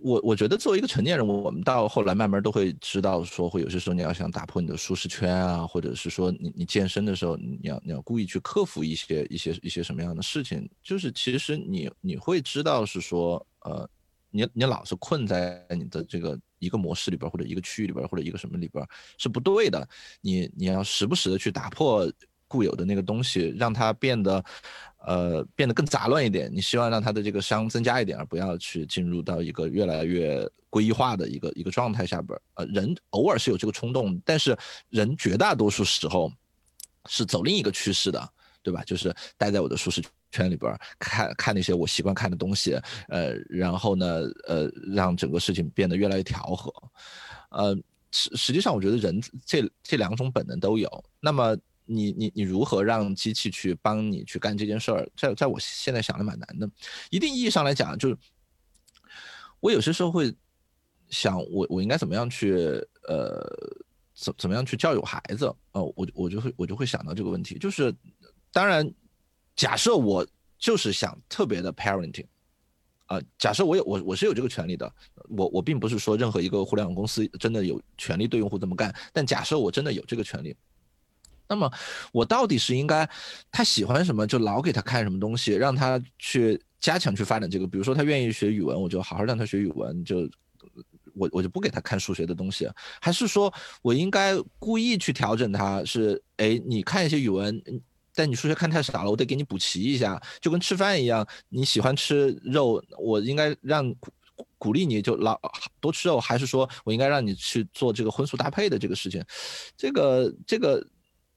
我我觉得作为一个成年人，我们到后来慢慢都会知道，说会有些时候你要想打破你的舒适圈啊，或者是说你你健身的时候，你要你要故意去克服一些一些一些什么样的事情，就是其实你你会知道是说，呃，你你老是困在你的这个一个模式里边，或者一个区域里边，或者一个什么里边是不对的，你你要时不时的去打破。固有的那个东西，让它变得，呃，变得更杂乱一点。你希望让它的这个熵增加一点，而不要去进入到一个越来越规一化的一个一个状态下边。呃，人偶尔是有这个冲动，但是人绝大多数时候是走另一个趋势的，对吧？就是待在我的舒适圈里边，看看那些我习惯看的东西，呃，然后呢，呃，让整个事情变得越来越调和。呃，实实际上，我觉得人这这两种本能都有。那么。你你你如何让机器去帮你去干这件事儿？在在我现在想的蛮难的。一定意义上来讲，就是我有些时候会想，我我应该怎么样去呃怎怎么样去教育孩子？呃，我我就会我就会想到这个问题。就是当然，假设我就是想特别的 parenting 啊，假设我有我我是有这个权利的。我我并不是说任何一个互联网公司真的有权利对用户这么干，但假设我真的有这个权利。那么，我到底是应该他喜欢什么就老给他看什么东西，让他去加强去发展这个。比如说他愿意学语文，我就好好让他学语文，就我我就不给他看数学的东西。还是说我应该故意去调整他？是哎，你看一些语文，但你数学看太少了，我得给你补齐一下，就跟吃饭一样。你喜欢吃肉，我应该让鼓励你就老多吃肉，还是说我应该让你去做这个荤素搭配的这个事情？这个这个。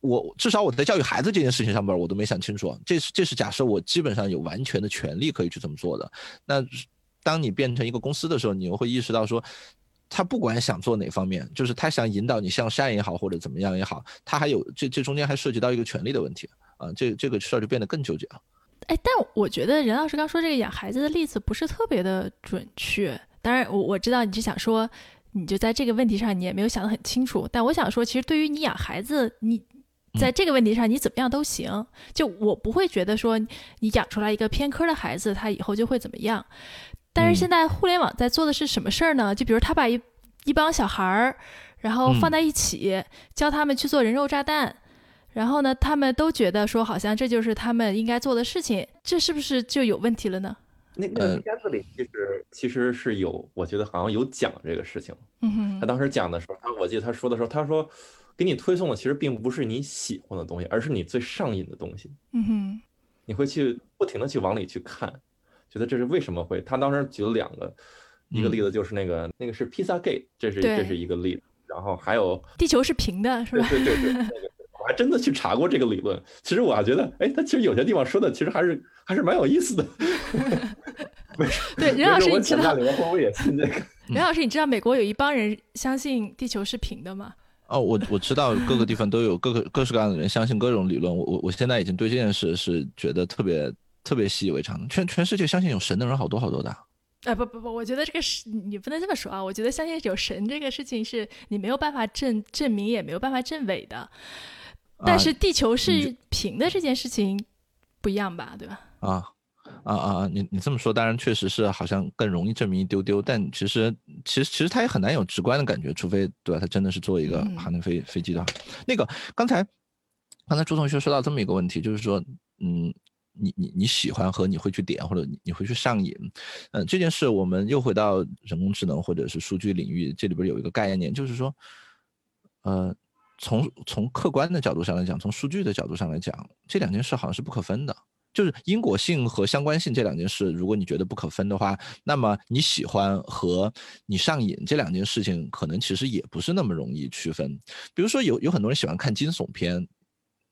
我至少我在教育孩子这件事情上边，我都没想清楚。这是这是假设我基本上有完全的权利可以去这么做的。那当你变成一个公司的时候，你又会意识到说，他不管想做哪方面，就是他想引导你向善也好，或者怎么样也好，他还有这这中间还涉及到一个权利的问题啊。这这个事儿就变得更纠结了。哎，但我觉得任老师刚说这个养孩子的例子不是特别的准确。当然，我我知道你是想说，你就在这个问题上你也没有想得很清楚。但我想说，其实对于你养孩子，你。在这个问题上，你怎么样都行。就我不会觉得说你养出来一个偏科的孩子，他以后就会怎么样。但是现在互联网在做的是什么事儿呢？就比如他把一一帮小孩儿，然后放在一起，教他们去做人肉炸弹，然后呢，他们都觉得说好像这就是他们应该做的事情，这是不是就有问题了呢？那个片子里其实其实是有，我觉得好像有讲这个事情。嗯哼，他当时讲的时候，他我记得他说的时候，他说。给你推送的其实并不是你喜欢的东西，而是你最上瘾的东西。嗯哼，你会去不停的去往里去看，觉得这是为什么会？他当时举了两个一个例子就是那个那个是 Pizza Gate，这是这是一个例子。然后还有地球是平的，是吧？对对对，那个我还真的去查过这个理论。其实我还觉得，哎，他其实有些地方说的其实还是还是蛮有意思的。对，任老师你知道，里面会不会也信这个？任老师你知道美国有一帮人相信地球是平的吗？哦，我我知道各个地方都有各个各式各样的人相信各种理论。我我我现在已经对这件事是觉得特别特别习以为常的。全全世界相信有神的人好多好多的。哎不不不，我觉得这个是你不能这么说啊！我觉得相信有神这个事情是你没有办法证证明，也没有办法证伪的。但啊是地球是平的这件事情不一样吧？对吧？啊啊啊啊！你你这么说，当然确实是好像更容易证明一丢丢，但其实其实其实他也很难有直观的感觉，除非对吧？他真的是做一个嗯航天飞飞机的话。那个刚才刚才朱同学说到这么一个问题，就是说，嗯，你你你喜欢和你会去点或者你你会去上瘾，嗯、这件事我们又回到人工智能或者是数据领域，这里边有一个概念，就是说，呃，从从客观的角度上来讲，从数据的角度上来讲，这两件事好像是不可分的。就是因果性和相关性这两件事，如果你觉得不可分的话，那么你喜欢和你上瘾这两件事情，可能其实也不是那么容易区分。比如说有有很多人喜欢看惊悚片，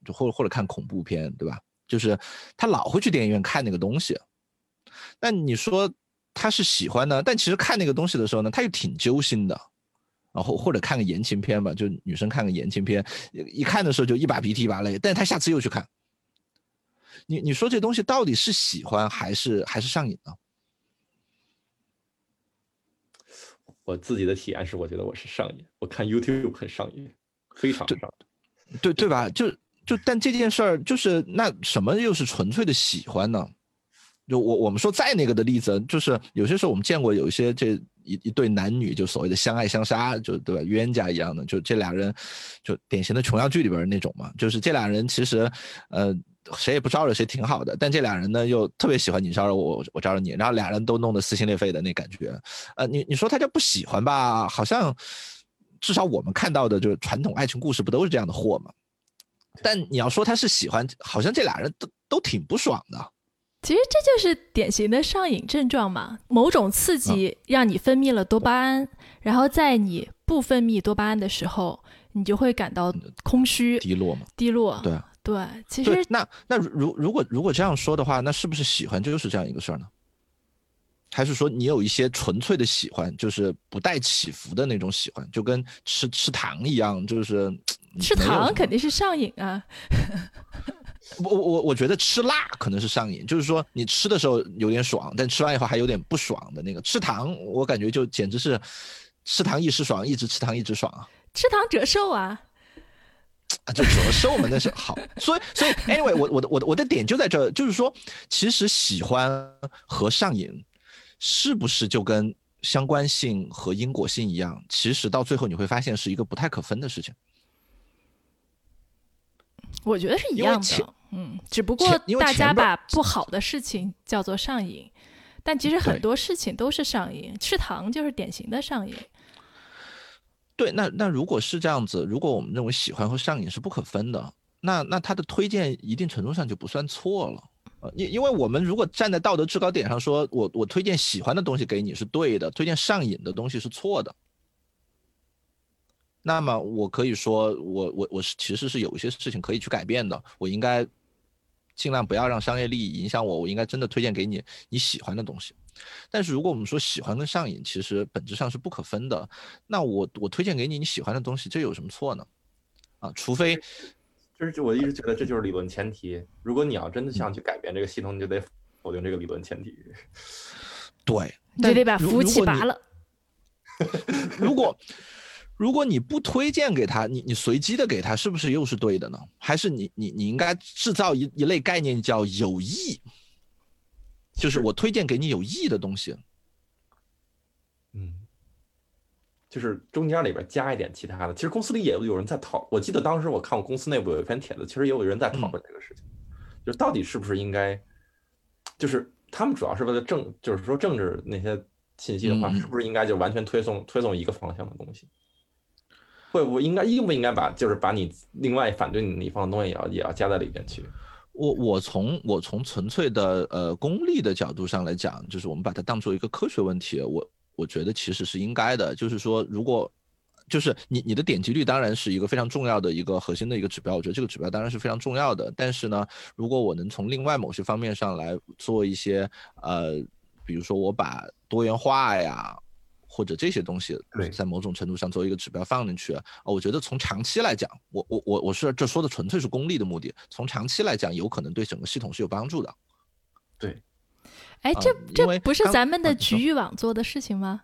就或者或者看恐怖片，对吧？就是他老会去电影院看那个东西。那你说他是喜欢呢？但其实看那个东西的时候呢，他又挺揪心的。然后或者看个言情片吧，就女生看个言情片，一看的时候就一把鼻涕一把泪，但是她下次又去看。你你说这东西到底是喜欢还是还是上瘾呢？我自己的体验是，我觉得我是上瘾，我看 YouTube 很上瘾，非常上瘾。对对吧？就就但这件事儿就是那什么又是纯粹的喜欢呢？就我我们说再那个的例子，就是有些时候我们见过有一些这一一对男女就所谓的相爱相杀，就对吧？冤家一样的，就这俩人就典型的琼瑶剧里边那种嘛，就是这俩人其实呃谁也不招惹谁挺好的，但这俩人呢又特别喜欢你招惹我，我我招惹你，然后俩人都弄得撕心裂肺的那感觉，呃你你说他就不喜欢吧，好像至少我们看到的就是传统爱情故事不都是这样的货吗？但你要说他是喜欢，好像这俩人都都挺不爽的。其实这就是典型的上瘾症状嘛，某种刺激让你分泌了多巴胺，然后在你不分泌多巴胺的时候，你就会感到空虚、低落嘛，低落。对啊对，其实，那那如如果如果这样说的话，那是不是喜欢就是这样一个事儿呢？还是说你有一些纯粹的喜欢，就是不带起伏的那种喜欢，就跟吃吃糖一样，就是吃糖肯定是上瘾啊。我我我我觉得吃辣可能是上瘾，就是说你吃的时候有点爽，但吃完以后还有点不爽的那个。吃糖我感觉就简直是吃糖一时爽，一直吃糖一直爽啊。吃糖折寿啊！啊，就折寿嘛，那是好，所以所以，anyway，我我的我的我的点就在这儿，就是说，其实喜欢和上瘾，是不是就跟相关性和因果性一样？其实到最后你会发现是一个不太可分的事情。我觉得是一样的，嗯，只不过大家把不好的事情叫做上瘾，但其实很多事情都是上瘾，吃糖就是典型的上瘾。对，那那如果是这样子，如果我们认为喜欢和上瘾是不可分的，那那他的推荐一定程度上就不算错了。因因为我们如果站在道德制高点上说，我我推荐喜欢的东西给你是对的，推荐上瘾的东西是错的，那么我可以说我我我是其实是有一些事情可以去改变的，我应该尽量不要让商业利益影响我，我应该真的推荐给你你喜欢的东西。但是如果我们说喜欢跟上瘾其实本质上是不可分的，那我我推荐给你你喜欢的东西，这有什么错呢？啊，除非就是我一直觉得这就是理论前提。如果你要真的想去改变这个系统，你就得否定这个理论前提。对，你就得把服务器拔了。如果如果你不推荐给他，你你随机的给他，是不是又是对的呢？还是你你你应该制造一一类概念叫有益，就是我推荐给你有益的东西。嗯，就是中间里边加一点其他的。其实公司里也有人在讨，我记得当时我看过公司内部有一篇帖子，其实也有人在讨论这个事情，就是到底是不是应该，就是他们主要是为了政，就是说政治那些信息的话，是不是应该就完全推送推送一个方向的东西？会不会应该应不应该把就是把你另外反对你那一方的东西也要也要加在里边去？我我从我从纯粹的呃功利的角度上来讲，就是我们把它当做一个科学问题，我我觉得其实是应该的。就是说，如果就是你你的点击率当然是一个非常重要的一个核心的一个指标，我觉得这个指标当然是非常重要的。但是呢，如果我能从另外某些方面上来做一些呃，比如说我把多元化呀。或者这些东西，在某种程度上作为一个指标放进去，哦，我觉得从长期来讲，我我我我是这说的纯粹是功利的目的，从长期来讲，有可能对整个系统是有帮助的。对，哎，这这不是咱们的局域网做的事情吗？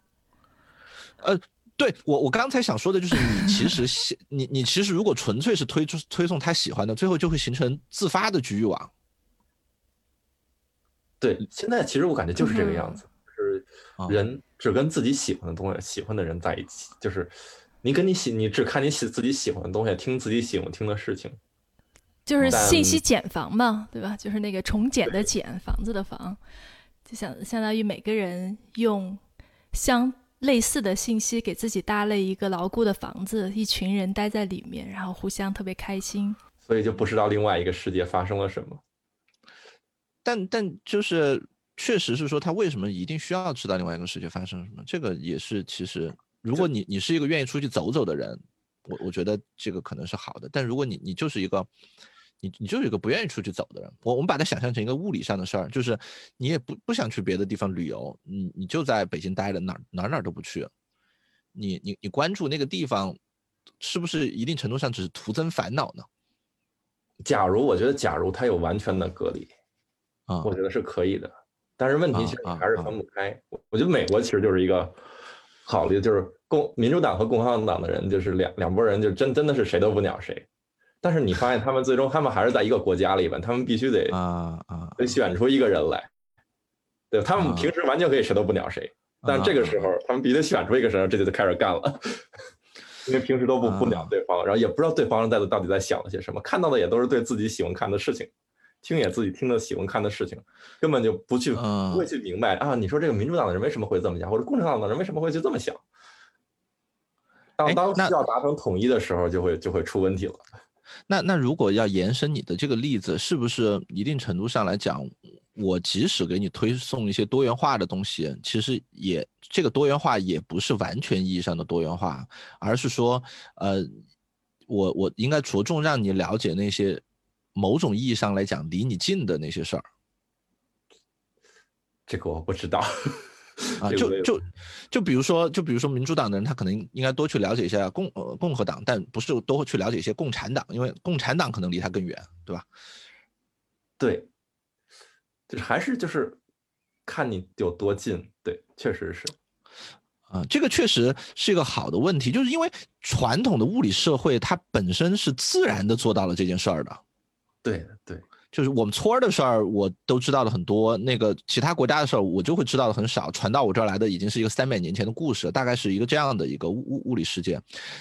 呃，对我我刚才想说的就是，你其实 你你其实如果纯粹是推出推送他喜欢的，最后就会形成自发的局域网。对，现在其实我感觉就是这个样子。人只跟自己喜欢的东西、喜欢的人在一起，就是你跟你喜，你只看你喜自己喜欢的东西，听自己喜欢听的事情，就是信息茧房嘛，对吧？就是那个重茧的茧，房子的房，就相相当于每个人用相类似的信息给自己搭了一个牢固的房子，一群人待在里面，然后互相特别开心，所以就不知道另外一个世界发生了什么。但但就是。确实是说，他为什么一定需要知道另外一个世界发生什么？这个也是，其实如果你你是一个愿意出去走走的人，我我觉得这个可能是好的。但如果你你就是一个，你你就是一个不愿意出去走的人，我我们把它想象成一个物理上的事儿，就是你也不不想去别的地方旅游，你你就在北京待着，哪哪哪都不去，你你你关注那个地方，是不是一定程度上只是徒增烦恼呢？假如我觉得，假如他有完全的隔离，啊，我觉得是可以的。但是问题其实还是分不开。我觉得美国其实就是一个考虑，就是共民主党和共和党的人就是两两拨人，就真真的是谁都不鸟谁。但是你发现他们最终他们还是在一个国家里边，他们必须得啊啊得选出一个人来。对，他们平时完全可以谁都不鸟谁，但这个时候他们必须得选出一个人，这就开始干了。因为平时都不不鸟对方，然后也不知道对方在到底在想了些什么，看到的也都是对自己喜欢看的事情。听也自己听的喜欢看的事情，根本就不去不会去明白啊！你说这个民主党的人为什么会这么想，或者共产党的人为什么会去这么想？当当需要达成统一的时候，就会就会出问题了。那那如果要延伸你的这个例子，是不是一定程度上来讲，我即使给你推送一些多元化的东西，其实也这个多元化也不是完全意义上的多元化，而是说，呃，我我应该着重让你了解那些。某种意义上来讲，离你近的那些事儿，这个我不知道啊。就就就比如说，就比如说民主党的人，他可能应该多去了解一下共呃共和党，但不是多去了解一些共产党，因为共产党可能离他更远，对吧？对，就是还是就是看你有多近。对，确实是啊，这个确实是一个好的问题，就是因为传统的物理社会，它本身是自然的做到了这件事儿的。对对，就是我们村儿的事儿，我都知道的很多。那个其他国家的事儿，我就会知道的很少。传到我这儿来的，已经是一个三百年前的故事，大概是一个这样的一个物物物理世界。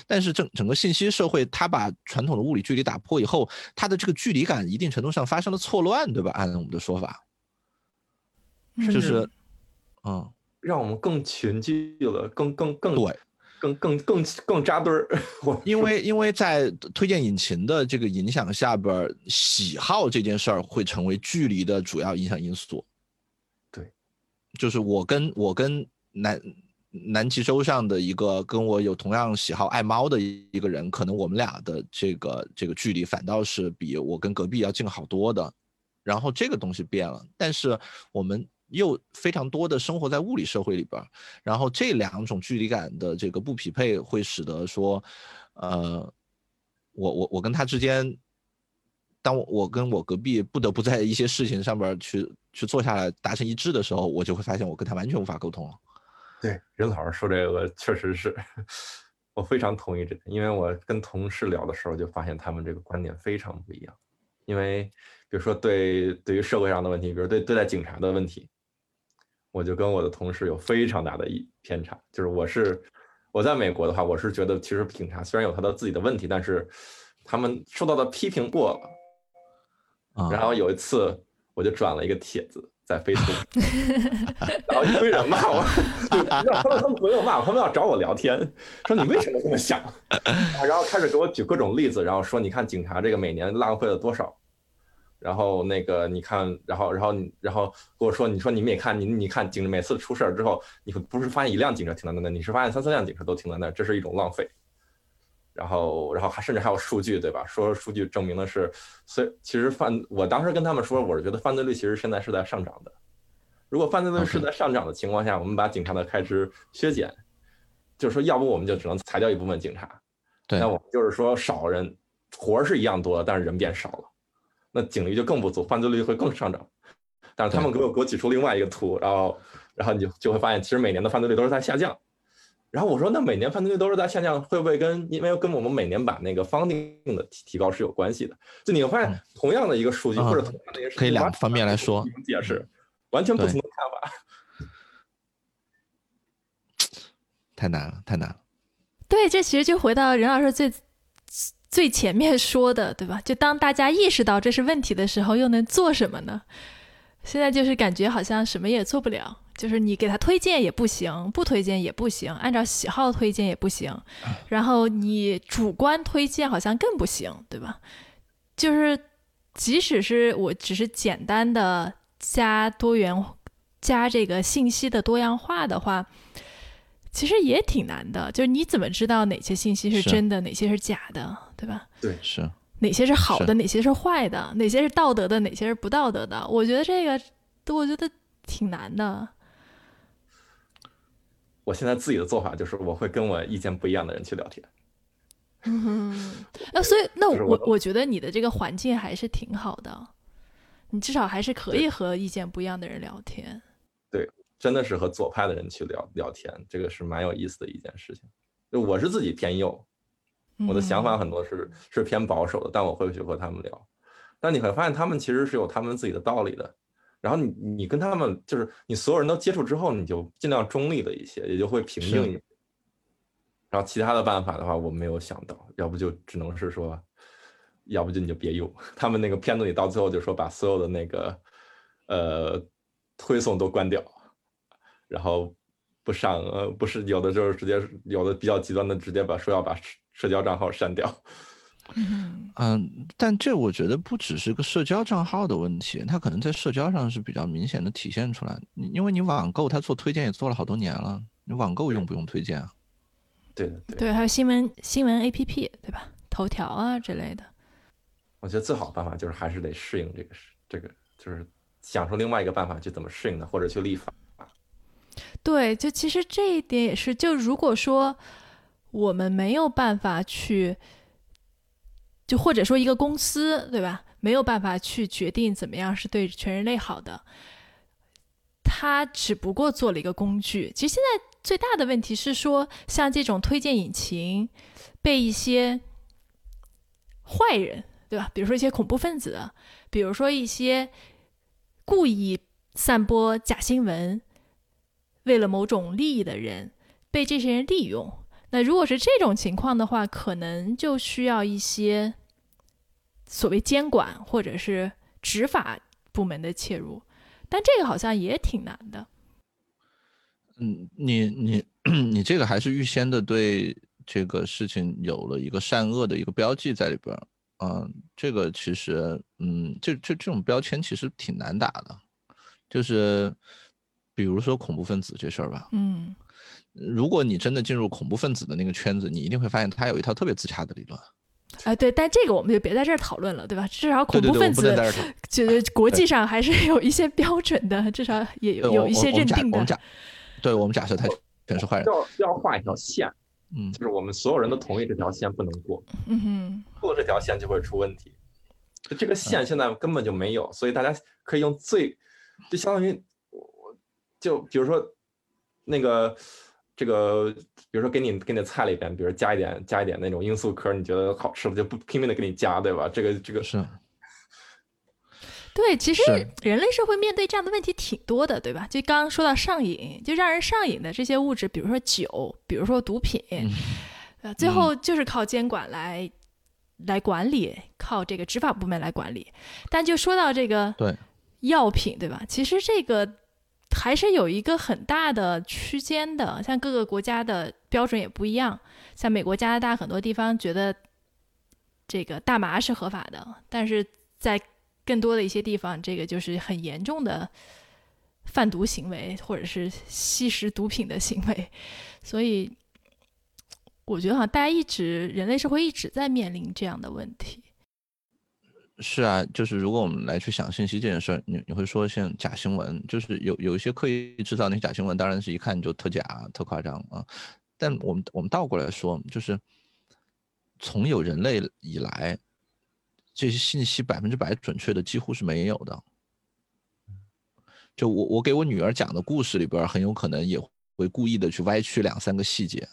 但是整整个信息社会，它把传统的物理距离打破以后，它的这个距离感一定程度上发生了错乱，对吧？按我们的说法，就是，嗯，让我们更群居了，更更更对。更更更更扎堆儿，因为因为在推荐引擎的这个影响下边，喜好这件事儿会成为距离的主要影响因素。对，就是我跟我跟南南极洲上的一个跟我有同样喜好爱猫的一个人，可能我们俩的这个这个距离反倒是比我跟隔壁要近好多的。然后这个东西变了，但是我们。又非常多的生活在物理社会里边，然后这两种距离感的这个不匹配，会使得说，呃，我我我跟他之间，当我跟我隔壁不得不在一些事情上边去去坐下来达成一致的时候，我就会发现我跟他完全无法沟通了。对，任老师说这个确实是 我非常同意这个，因为我跟同事聊的时候就发现他们这个观点非常不一样，因为比如说对对于社会上的问题，比如对对待警察的问题。我就跟我的同事有非常大的一偏差，就是我是我在美国的话，我是觉得其实警察虽然有他的自己的问题，但是他们受到的批评过了。然后有一次我就转了一个帖子在 Facebook，然后一堆人骂我，让他们他们朋友骂我，他们要找我聊天，说你为什么这么想？然后开始给我举各种例子，然后说你看警察这个每年浪费了多少。然后那个你看，然后然后你然后跟我说，你说你们也看，你你看警每次出事儿之后，你不是发现一辆警车停在那，你是发现三四辆警车都停在那，这是一种浪费。然后然后还甚至还有数据，对吧？说数据证明的是，所以其实犯我当时跟他们说，我是觉得犯罪率其实现在是在上涨的。如果犯罪率是在上涨的情况下，我们把警察的开支削减，就是说，要不我们就只能裁掉一部分警察。对，那我们就是说少人，活儿是一样多，但是人变少了。那警力就更不足，犯罪率会更上涨。但是他们给我给我举出另外一个图，然后然后你就就会发现，其实每年的犯罪率都是在下降。然后我说，那每年犯罪率都是在下降，会不会跟因为跟我们每年把那个方定的提提高是有关系的？就你会发现，同样的一个数据或者同样的一个可以两方面来说解释，完全不同的看法。太难了，太难了。对，这其实就回到任老师最。最前面说的，对吧？就当大家意识到这是问题的时候，又能做什么呢？现在就是感觉好像什么也做不了，就是你给他推荐也不行，不推荐也不行，按照喜好推荐也不行，然后你主观推荐好像更不行，对吧？就是即使是我只是简单的加多元加这个信息的多样化的话。其实也挺难的，就是你怎么知道哪些信息是真的，哪些是假的，对吧？对，是哪些是好的，哪些是坏的，哪些是道德的，哪些是不道德的？我觉得这个，我觉得挺难的。我现在自己的做法就是，我会跟我意见不一样的人去聊天。嗯，那所以那我我觉得你的这个环境还是挺好的，你至少还是可以和意见不一样的人聊天。对。真的是和左派的人去聊聊天，这个是蛮有意思的一件事情。就我是自己偏右，我的想法很多是是偏保守的，但我会去和他们聊。但你会发现，他们其实是有他们自己的道理的。然后你你跟他们就是你所有人都接触之后，你就尽量中立的一些，也就会平静一点。然后其他的办法的话，我没有想到，要不就只能是说，要不就你就别用。他们那个片子里到最后就说把所有的那个呃推送都关掉。然后不上，呃，不是有的就是直接有的比较极端的，直接把说要把社交账号删掉。嗯，但这我觉得不只是个社交账号的问题，它可能在社交上是比较明显的体现出来。因为你网购，它做推荐也做了好多年了，你网购用不用推荐啊？对对对，还有新闻新闻 APP 对吧？头条啊之类的。我觉得最好的办法就是还是得适应这个，这个就是想出另外一个办法去怎么适应它，或者去立法。对，就其实这一点也是，就如果说我们没有办法去，就或者说一个公司，对吧？没有办法去决定怎么样是对全人类好的，它只不过做了一个工具。其实现在最大的问题是说，像这种推荐引擎被一些坏人，对吧？比如说一些恐怖分子，比如说一些故意散播假新闻。为了某种利益的人被这些人利用，那如果是这种情况的话，可能就需要一些所谓监管或者是执法部门的介入，但这个好像也挺难的。嗯，你你 你这个还是预先的对这个事情有了一个善恶的一个标记在里边儿，嗯，这个其实嗯，这这这种标签其实挺难打的，就是。比如说恐怖分子这事儿吧，嗯，如果你真的进入恐怖分子的那个圈子，你一定会发现他有一套特别自洽的理论。哎，对，但这个我们就别在这儿讨论了，对吧？至少恐怖分子，就是国际上还是 有一些标准的，至少也有有一些认定的。我们假，对我们假设他全是坏人，要要画一条线，嗯，就是我们所有人都同意这条线不能过，嗯哼，过这条线就会出问题。这个线现在根本就没有，所以大家可以用最，就相当于。就比如说，那个，这个，比如说给你给你的菜里边，比如加一点加一点那种罂粟壳，你觉得好吃的就不拼命的给你加，对吧？这个这个是。对，其实人类社会面对这样的问题挺多的，对吧？就刚刚说到上瘾，就让人上瘾的这些物质，比如说酒，比如说毒品，呃，最后就是靠监管来来管理，靠这个执法部门来管理。但就说到这个对药品，对吧？其实这个。还是有一个很大的区间的，像各个国家的标准也不一样。像美国、加拿大很多地方觉得这个大麻是合法的，但是在更多的一些地方，这个就是很严重的贩毒行为，或者是吸食毒品的行为。所以，我觉得哈，大家一直人类社会一直在面临这样的问题。是啊，就是如果我们来去想信息这件事儿，你你会说像假新闻，就是有有一些刻意制造那些假新闻，当然是一看就特假、特夸张啊。但我们我们倒过来说，就是从有人类以来。这些信息百分之百准确的几乎是没有的。就我我给我女儿讲的故事里边，很有可能也会故意的去歪曲两三个细节。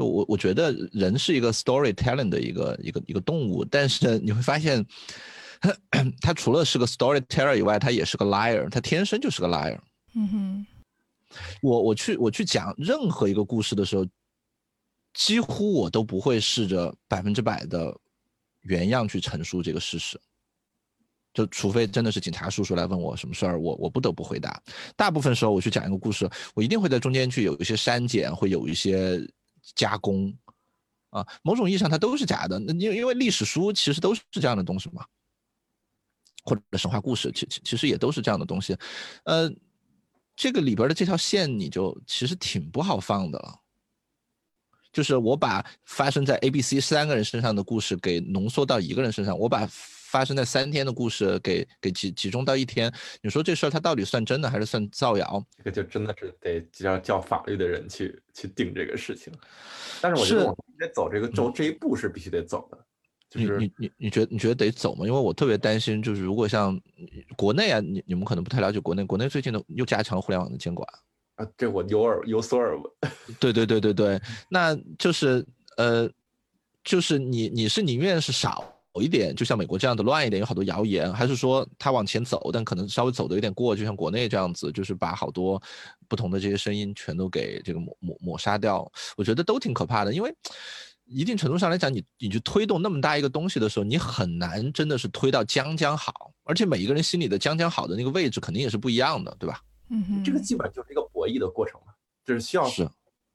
就我我觉得人是一个 storytelling 的一个一个一个动物，但是你会发现，他除了是个 storyteller 以外，他也是个 liar，他天生就是个 liar。嗯哼，我我去我去讲任何一个故事的时候。几乎我都不会试着百分之百的原样去陈述这个事实，就除非真的是警察叔叔来问我什么事儿，我我不得不回答。大部分时候我去讲一个故事，我一定会在中间去有一些删减，会有一些加工，啊，某种意义上它都是假的。那因因为历史书其实都是这样的东西嘛，或者神话故事，其其其实也都是这样的东西。呃，这个里边的这条线你就其实挺不好放的了。就是我把发生在 A、B、C 三个人身上的故事给浓缩到一个人身上，我把发生在三天的故事给给集集中到一天。你说这事儿它到底算真的还是算造谣？这个就真的是得叫叫法律的人去去定这个事情。但是我觉得我们得走这个走这一步是必须得走的。就是你你你觉得你觉得得走吗？因为我特别担心，就是如果像国内啊，你你们可能不太了解国内，国内最近的又加强了互联网的监管啊。这我有耳有所耳闻，对对对对对，那就是呃，就是你你是宁愿是少一点，就像美国这样的乱一点，有好多谣言，还是说他往前走，但可能稍微走的有点过，就像国内这样子，就是把好多不同的这些声音全都给这个抹抹抹杀掉？我觉得都挺可怕的，因为一定程度上来讲，你你去推动那么大一个东西的时候，你很难真的是推到将将好，而且每一个人心里的将将好的那个位置肯定也是不一样的，对吧？嗯，这个基本上就是一个博弈的过程嘛，就是需要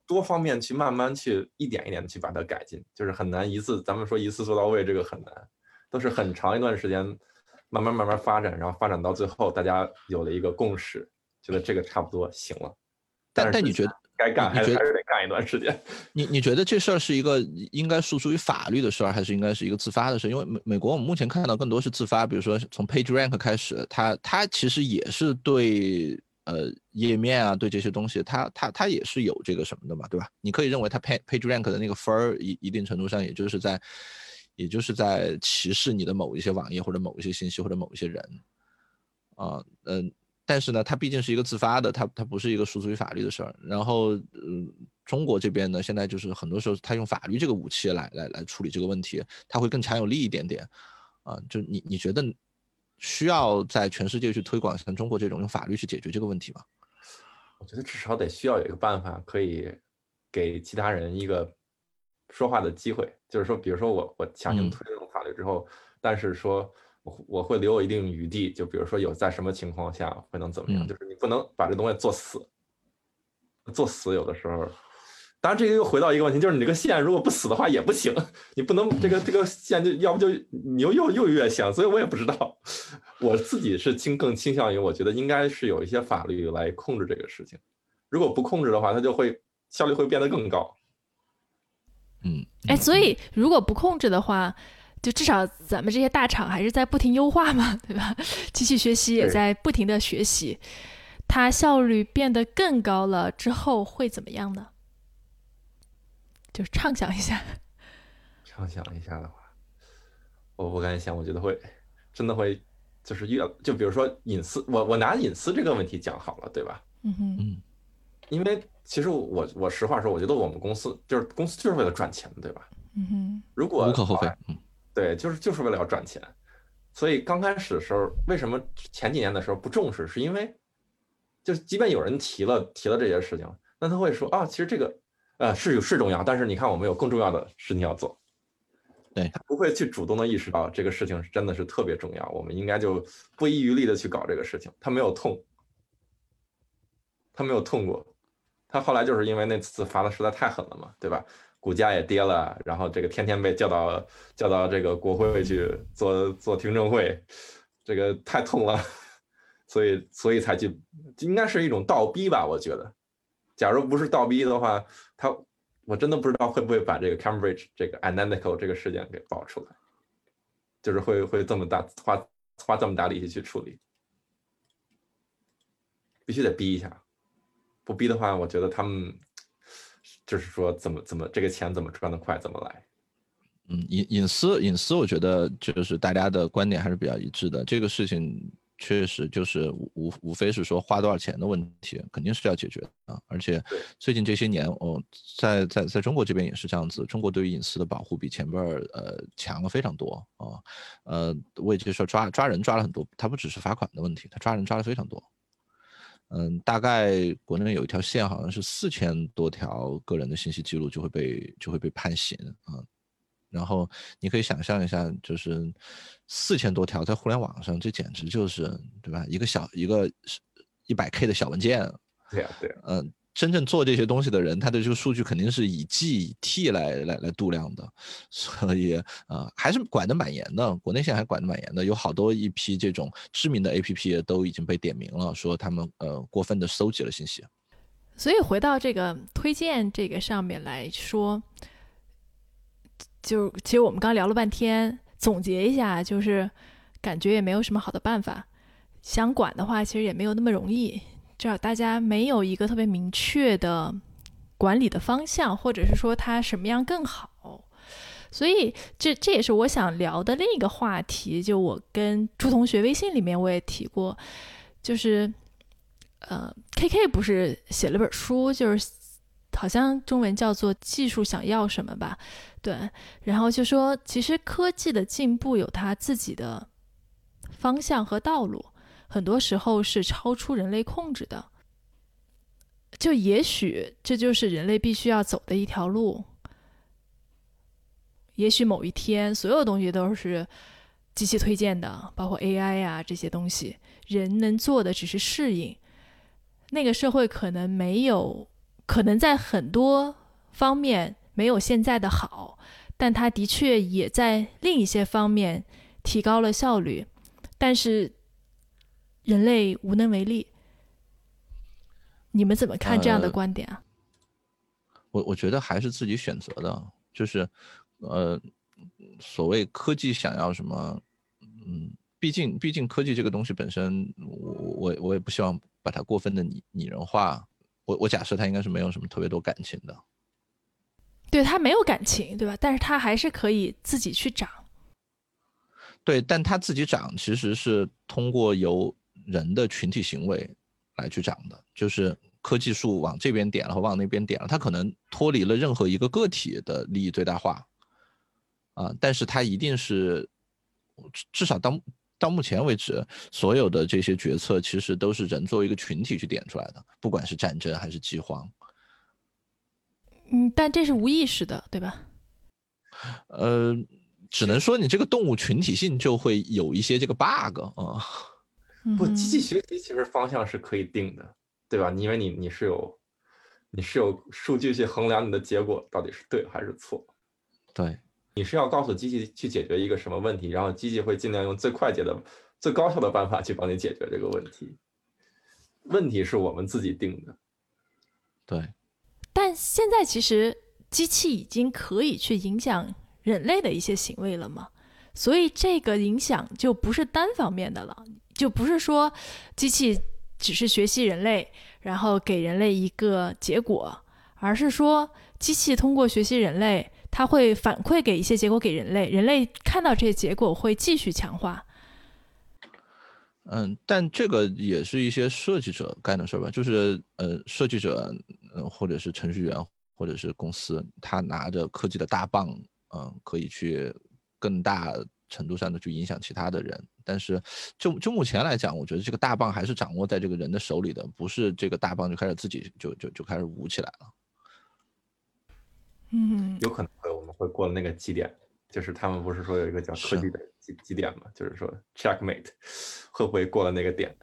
多方面去慢慢去一点一点的去把它改进，就是很难一次咱们说一次做到位，这个很难，都是很长一段时间慢慢慢慢发展，然后发展到最后大家有了一个共识，觉得这个差不多行了。但但你觉得该干还是还是得干一段时间？你你觉得这事儿是一个应该诉诸于法律的事儿，还是应该是一个自发的事？因为美美国我们目前看到更多是自发，比如说从 PageRank 开始，它它其实也是对。呃，页面啊，对这些东西，它它它也是有这个什么的嘛，对吧？你可以认为它 page page rank 的那个分儿，一一定程度上，也就是在，也就是在歧视你的某一些网页或者某一些信息或者某一些人，啊，嗯，但是呢，它毕竟是一个自发的，它它不是一个属于法律的事儿。然后，嗯，中国这边呢，现在就是很多时候，他用法律这个武器来来来处理这个问题，它会更强有力一点点，啊，就你你觉得？需要在全世界去推广像中国这种用法律去解决这个问题吗？我觉得至少得需要有一个办法，可以给其他人一个说话的机会。就是说，比如说我我强行推这种法律之后，但是说我我会留有一定余地。就比如说有在什么情况下会能怎么样？就是你不能把这东西做死，做死有的时候。当然，这个又回到一个问题，就是你这个线如果不死的话也不行，你不能 这个这个线就要不就你又又又越线，所以我也不知道，我自己是倾更倾向于，我觉得应该是有一些法律来控制这个事情，如果不控制的话，它就会效率会变得更高。嗯，哎，所以如果不控制的话，就至少咱们这些大厂还是在不停优化嘛，对吧？机器学习也在不停的学习，它效率变得更高了之后会怎么样呢？就是畅想一下，畅想一下的话，我不敢想，我觉得会真的会，就是越就比如说隐私，我我拿隐私这个问题讲好了，对吧？嗯哼，嗯，因为其实我我实话说，我觉得我们公司就是公司就是为了赚钱，对吧？嗯哼，如果无可厚非，嗯，对，就是就是为了要赚钱，所以刚开始的时候，为什么前几年的时候不重视？是因为就是即便有人提了提了这些事情，那他会说啊，其实这个。呃，是有是重要，但是你看，我们有更重要的事情要做。对他不会去主动的意识到这个事情是真的是特别重要，我们应该就不遗余力的去搞这个事情。他没有痛，他没有痛过，他后来就是因为那次罚的实在太狠了嘛，对吧？股价也跌了，然后这个天天被叫到叫到这个国会去做做听证会，这个太痛了，所以所以才去，应该是一种倒逼吧？我觉得，假如不是倒逼的话，他我真的不知道会不会把这个 Cambridge 这个 Analytical 这个事件给爆出来，就是会会这么大花花这么大力气去处理，必须得逼一下，不逼的话，我觉得他们。就是说，怎么怎么这个钱怎么赚得快，怎么来？嗯，隐隐私隐私，我觉得就是大家的观点还是比较一致的。这个事情确实就是无无非是说花多少钱的问题，肯定是要解决的啊。而且最近这些年，哦，在在在中国这边也是这样子，中国对于隐私的保护比前边儿呃强了非常多啊。呃，我也就说抓抓人抓了很多，他不只是罚款的问题，他抓人抓了非常多。嗯，大概国内有一条线，好像是四千多条个人的信息记录就会被就会被判刑啊。然后你可以想象一下，就是四千多条在互联网上，这简直就是对吧？一个小一个一百 K 的小文件。对呀，对。嗯。真正做这些东西的人，他的这个数据肯定是以 G 以 T 来来来度量的，所以啊，还是管得蛮严的。国内现在还管得蛮严的，有好多一批这种知名的 APP 都已经被点名了，说他们呃过分的搜集了信息。所以回到这个推荐这个上面来说，就其实我们刚聊了半天，总结一下，就是感觉也没有什么好的办法，想管的话，其实也没有那么容易。至少大家没有一个特别明确的管理的方向，或者是说它什么样更好，所以这这也是我想聊的另一个话题。就我跟朱同学微信里面我也提过，就是呃，K K 不是写了本书，就是好像中文叫做《技术想要什么》吧？对，然后就说其实科技的进步有它自己的方向和道路。很多时候是超出人类控制的，就也许这就是人类必须要走的一条路。也许某一天，所有东西都是机器推荐的，包括 AI 呀这些东西，人能做的只是适应。那个社会可能没有，可能在很多方面没有现在的好，但它的确也在另一些方面提高了效率，但是。人类无能为力，你们怎么看这样的观点啊？我我觉得还是自己选择的，就是，呃，所谓科技想要什么，嗯，毕竟毕竟科技这个东西本身，我我我也不希望把它过分的拟拟人化。我我假设他应该是没有什么特别多感情的，对他没有感情，对吧？但是他还是可以自己去长。对，但他自己长其实是通过由人的群体行为来去涨的，就是科技树往这边点了和往那边点了，它可能脱离了任何一个个体的利益最大化，啊，但是它一定是至少到到目前为止，所有的这些决策其实都是人作为一个群体去点出来的，不管是战争还是饥荒。嗯，但这是无意识的，对吧？呃，只能说你这个动物群体性就会有一些这个 bug 啊。不，机器学习其实方向是可以定的，对吧？因为你你是有，你是有数据去衡量你的结果到底是对还是错。对，你是要告诉机器去解决一个什么问题，然后机器会尽量用最快捷的、最高效的办法去帮你解决这个问题。问题是我们自己定的。对。但现在其实机器已经可以去影响人类的一些行为了嘛？所以这个影响就不是单方面的了。就不是说机器只是学习人类，然后给人类一个结果，而是说机器通过学习人类，它会反馈给一些结果给人类，人类看到这些结果会继续强化。嗯，但这个也是一些设计者干的事儿吧？就是呃，设计者，嗯，或者是程序员，或者是公司，他拿着科技的大棒，嗯，可以去更大。程度上的去影响其他的人，但是就就目前来讲，我觉得这个大棒还是掌握在这个人的手里的，不是这个大棒就开始自己就就就开始舞起来了。嗯，有可能会我们会过了那个基点，就是他们不是说有一个叫科技的基基点嘛，就是说 checkmate 会不会过了那个点？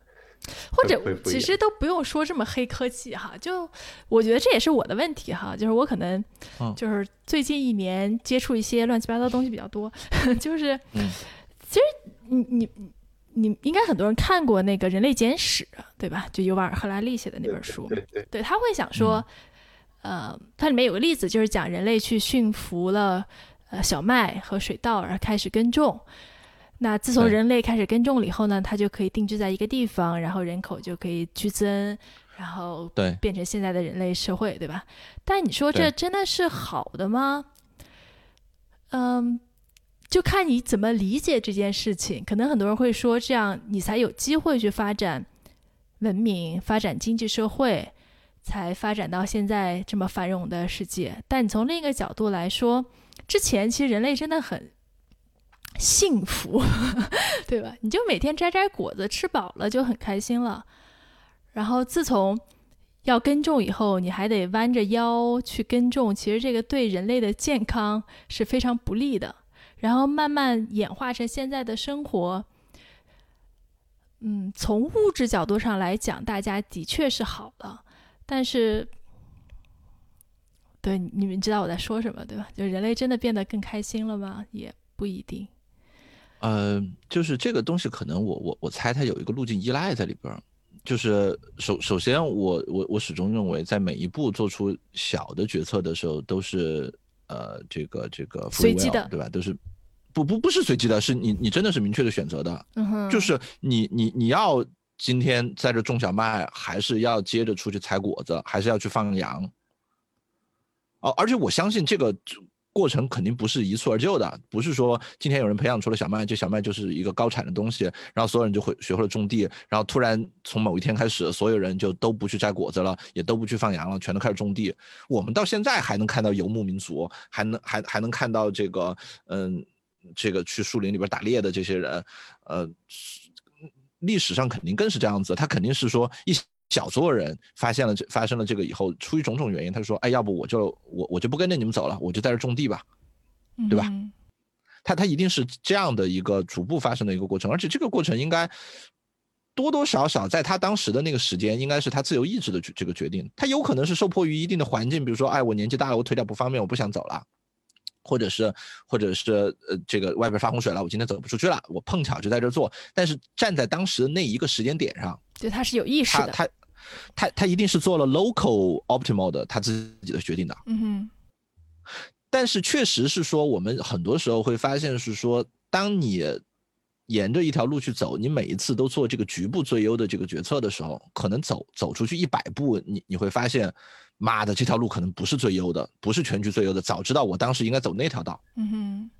或者其实都不用说这么黑科技哈，就我觉得这也是我的问题哈，就是我可能嗯。就是最近一年接触一些乱七八糟的东西比较多，就是嗯。其实你你你应该很多人看过那个《人类简史》对吧？就尤瓦尔·赫拉利写的那本书，对对，对，他会想说，呃，它里面有个例子，就是讲人类去驯服了呃小麦和水稻，然后开始耕种。那自从人类开始耕种了以后呢，它就可以定居在一个地方，然后人口就可以剧增，然后对，变成现在的人类社会，对吧？但你说这真的是好的吗？嗯，就看你怎么理解这件事情。可能很多人会说，这样你才有机会去发展文明、发展经济社会，才发展到现在这么繁荣的世界。但你从另一个角度来说，之前其实人类真的很幸福，对吧？你就每天摘摘果子，吃饱了就很开心了。然后自从要耕种以后，你还得弯着腰去耕种，其实这个对人类的健康是非常不利的。然后慢慢演化成现在的生活，嗯，从物质角度上来讲，大家的确是好了，但是，对你们知道我在说什么对吧？就人类真的变得更开心了吗？也不一定。呃，就是这个东西，可能我我我猜它有一个路径依赖在里边儿。就是首首先我，我我始终认为，在每一步做出小的决策的时候，都是呃这个这个随机的对吧？都是不不不是随机的，是你你真的是明确的选择的。嗯哼，就是你你你要今天在这种小麦，还是要接着出去采果子，还是要去放羊？哦，而且我相信这个过程肯定不是一蹴而就的，不是说今天有人培养出了小麦，这小麦就是一个高产的东西，然后所有人就会学会了种地，然后突然从某一天开始，所有人就都不去摘果子了，也都不去放羊了，全都开始种地。我们到现在还能看到游牧民族，还能还还能看到这个嗯。这个去树林里边打猎的这些人，呃，历史上肯定更是这样子。他肯定是说一小撮人发现了这发生了这个以后，出于种种原因，他说：“哎，要不我就我我就不跟着你们走了，我就在这种地吧。对吧嗯他”他一定是这样的一个逐步发生的一个过程，而且这个过程应该多多少少在他当时的那个时间，应该是他自由意志的决这个决定。他有可能是受迫于一定的环境，比如说，哎，我年纪大了，我腿脚不方便，我不想走了。或者是，或者是，呃，这个外边发洪水了，我今天走不出去了，我碰巧就在这儿做。但是站在当时的那一个时间点上，对他是有意识的，他他他他一定是做了 local optimal 的他自己的决定的。嗯哼，但是确实是说，我们很多时候会发现是说，当你沿着一条路去走，你每一次都做这个局部最优的这个决策的时候，可能走走出去一百步，你你会发现，妈的，这条路可能不是最优的，不是全局最优的。早知道我当时应该走那条道。嗯哼，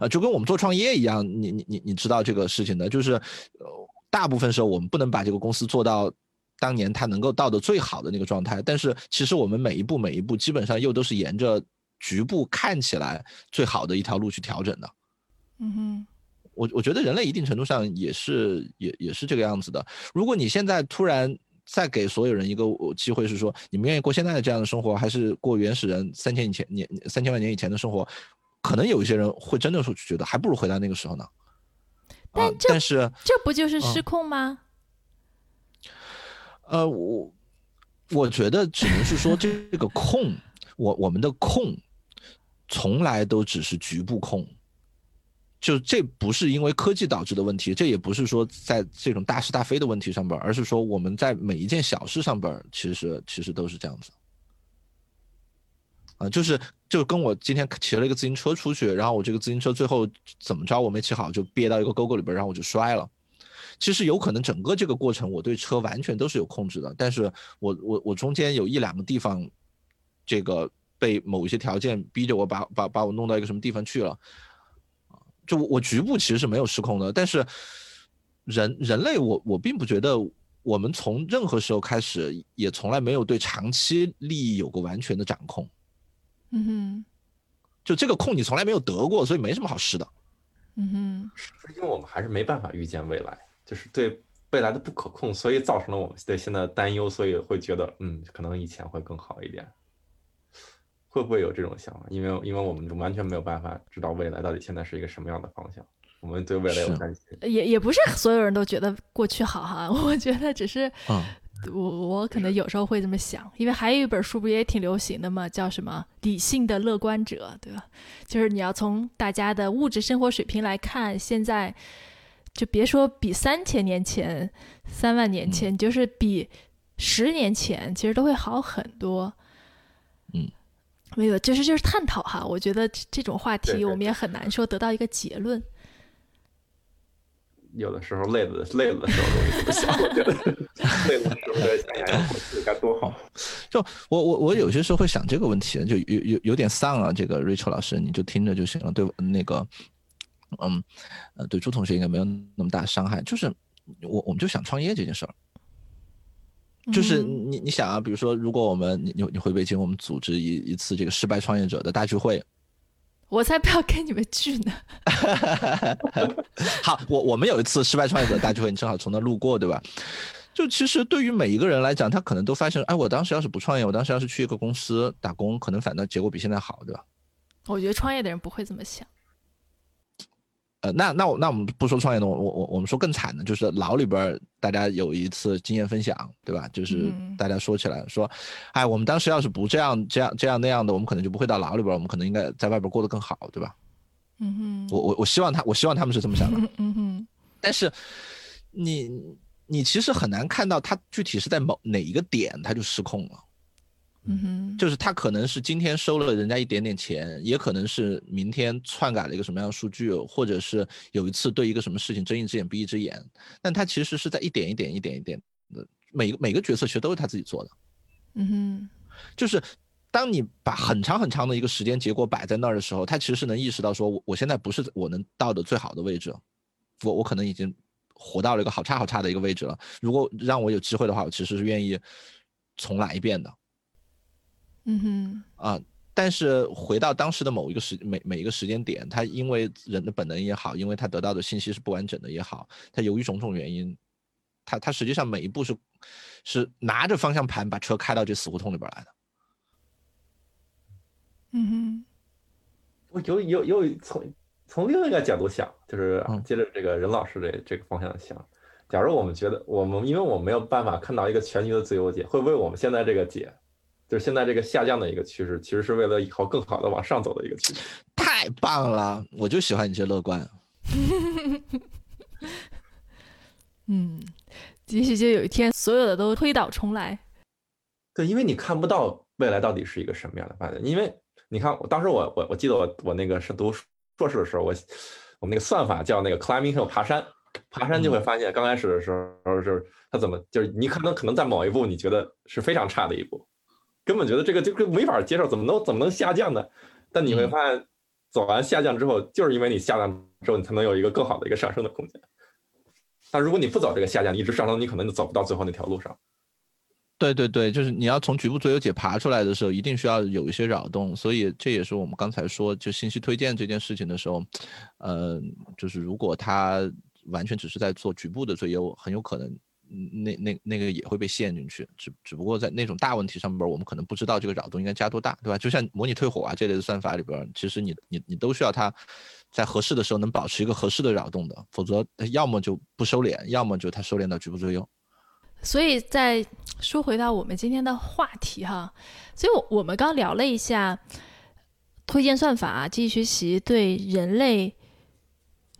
呃，就跟我们做创业一样，你你你你知道这个事情的，就是，呃，大部分时候我们不能把这个公司做到当年它能够到的最好的那个状态，但是其实我们每一步每一步基本上又都是沿着局部看起来最好的一条路去调整的。嗯哼，我我觉得人类一定程度上也是也也是这个样子的。如果你现在突然再给所有人一个呃机会，是说你们愿意过现在的这样的生活，还是过原始人三千以前年三千万年以前的生活？可能有一些人会真的是觉得还不如回到那个时候呢。啊但，这但是这不就是失嗯控吗？呃，我我觉得只能是说这个控，我我们的控从来都只是局部控，就这不是因为科技导致的问题，这也不是说在这种大是大非的问题上边，而是说我们在每一件小事上边，其实其实都是这样子。啊，就是就跟我今天骑了一个自行车出去，然后我这个自行车最后怎么着我没骑好，就憋到一个沟沟里边，然后我就摔了。其实有可能整个这个过程我对车完全都是有控制的，但是我我我中间有一两个地方，这个被某一些条件逼着我把把把我弄到一个什么地方去了，就我我局部其实是没有失控的，但是人人类我我并不觉得我们从任何时候开始也从来没有对长期利益有过完全的掌控，嗯哼，就这个控你从来没有得过，所以没什么好失的。嗯哼，是因为我们还是没办法预见未来，就是对未来的不可控，所以造成了我们对现在的担忧，所以会觉得，嗯，可能以前会更好一点。会不会有这种想法？因为因为我们完全没有办法知道未来到底现在是一个什么样的方向。我们对未来有担心。也也不是所有人都觉得过去好哈，我觉得只是，我我可能有时候会这么想，因为还有一本书不也挺流行的嘛，叫什么《理性的乐观者》，对吧？就是你要从大家的物质生活水平来看，现在就别说比三千年前、三万年前，就是比十年前，其实都会好很多。嗯。没有，就是就是探讨哈。我觉得这种话题我们也很难说得到一个结论。有的时候累了，累了的时候容易这么想。我觉得累了的时候再想想该多好。就我我我有些时候会想这个问题，就有有有点丧啊。这个 Rachel 老师，你就听着就行了。对那个，嗯呃，对朱同学应该没有那么大伤害。就是我我们就想创业这件事儿。就是你你想啊，比如说，如果我们你你你回北京，我们组织一一次这个失败创业者的大聚会，我才不要跟你们聚呢。好，我我们有一次失败创业者大聚会，你正好从那路过，对吧？就其实对于每一个人来讲，他可能都发现，哎，我当时要是不创业，我当时要是去一个公司打工，可能反倒结果比现在好，对吧？我觉得创业的人不会这么想。呃，那那我那我们不说创业的，我我我们说更惨的，就是牢里边大家有一次经验分享，对吧？就是大家说起来说，哎，我们当时要是不这样这样这样那样的，我们可能就不会到牢里边，我们可能应该在外边过得更好，对吧？嗯哼，我我我希望他，我希望他们是这么想的。嗯哼，但是你你其实很难看到他具体是在某哪一个点他就失控了。嗯哼，就是他可能是今天收了人家一点点钱，也可能是明天篡改了一个什么样的数据，或者是有一次对一个什么事情睁一只眼闭一只眼，但他其实是在一点一点一点一点的每个每个决策其实都是他自己做的。嗯哼，就是当你把很长很长的一个时间结果摆在那儿的时候，他其实是能意识到说，我我现在不是我能到的最好的位置，我我可能已经活到了一个好差好差的一个位置了。如果让我有机会的话，我其实是愿意重来一遍的。嗯哼啊，但是回到当时的某一个时每每一个时间点，他因为人的本能也好，因为他得到的信息是不完整的也好，他由于种种原因，他他实际上每一步是是拿着方向盘把车开到这死胡同里边来的。嗯哼，我有有有从从另一个角度想，就是接着这个任老师这这个方向想，假如我们觉得我们因为我们没有办法看到一个全局的自由解，会不会我们现在这个解？就是现在这个下降的一个趋势，其实是为了以后更好的往上走的一个趋势。太棒了，我就喜欢你这乐观。嗯，也许就有一天，所有的都推倒重来。对，因为你看不到未来到底是一个什么样的发展。因为你看，我当时我我我记得我我那个是读硕士的时候，我我们那个算法叫那个 climbing hill 爬山，爬山就会发现，刚开始的时候就是它怎么就是你可能可能在某一步你觉得是非常差的一步。根本觉得这个就跟没法接受，怎么能怎么能下降呢？但你会发现，走完下降之后，就是因为你下降之后，你才能有一个更好的一个上升的空间。但如果你不走这个下降，你一直上升，你可能就走不到最后那条路上。对对对，就是你要从局部最优解爬出来的时候，一定需要有一些扰动。所以这也是我们刚才说，就信息推荐这件事情的时候，呃，就是如果他完全只是在做局部的最优，很有可能。那那那个也会被陷进去，只只不过在那种大问题上边，我们可能不知道这个扰动应该加多大，对吧？就像模拟退火啊这类的算法里边，其实你你你都需要它在合适的时候能保持一个合适的扰动的，否则要么就不收敛，要么就它收敛到局部最优。所以再说回到我们今天的话题哈，所以我们刚聊了一下推荐算法、机器学习对人类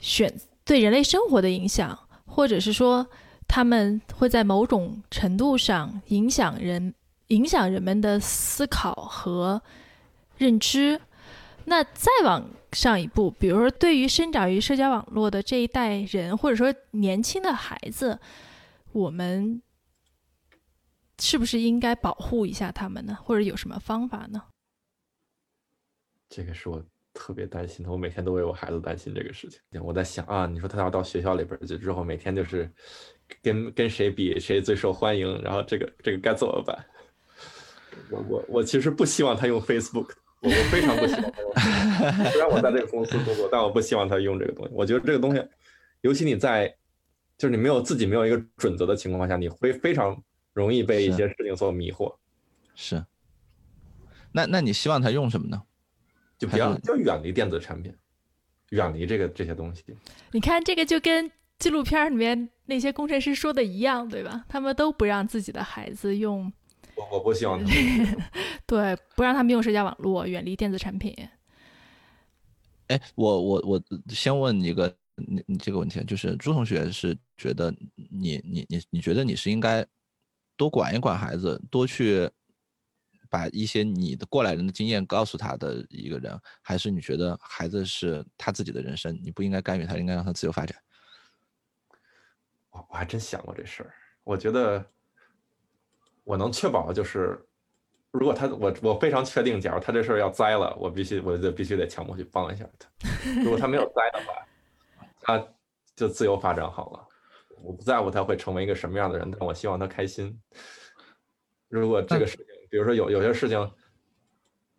选对人类生活的影响，或者是说。他们会在某种程度上影响人，影响人们的思考和认知。那再往上一步，比如说，对于生长于社交网络的这一代人，或者说年轻的孩子，我们是不是应该保护一下他们呢？或者有什么方法呢？这个是我特别担心的，我每天都为我孩子担心这个事情。我在想啊，你说他要到学校里边去之后，每天就是。跟跟谁比谁最受欢迎？然后这个这个该怎么办？我我我其实不希望他用 Facebook，我我非常不希望他用。虽然我在这个公司工作，但我不希望他用这个东西。我觉得这个东西，尤其你在就是你没有自己没有一个准则的情况下，你会非常容易被一些事情所迷惑。是。那那你希望他用什么呢？就比较就远离电子产品。远离这个这些东西。你看，这个就跟纪录片里面那些工程师说的一样，对吧？他们都不让自己的孩子用，我我不希望他们 对，不让他们用社交网络，远离电子产品。哎，我我我先问你一个你你这个问题，就是朱同学是觉得你你你你觉得你是应该多管一管孩子，多去把一些你的过来人的经验告诉他的一个人，还是你觉得孩子是他自己的人生，你不应该干预他，应该让他自由发展？我我还真想过这事儿，我觉得我能确保的就是。如果他我我非常确定，假如他这事儿要栽了，我必须我就必须得强迫去帮一下他。如果他没有栽的话，他就自由发展好了。我不在乎他会成为一个什么样的人，但我希望他开心。如果这个事情，比如说有有些事情，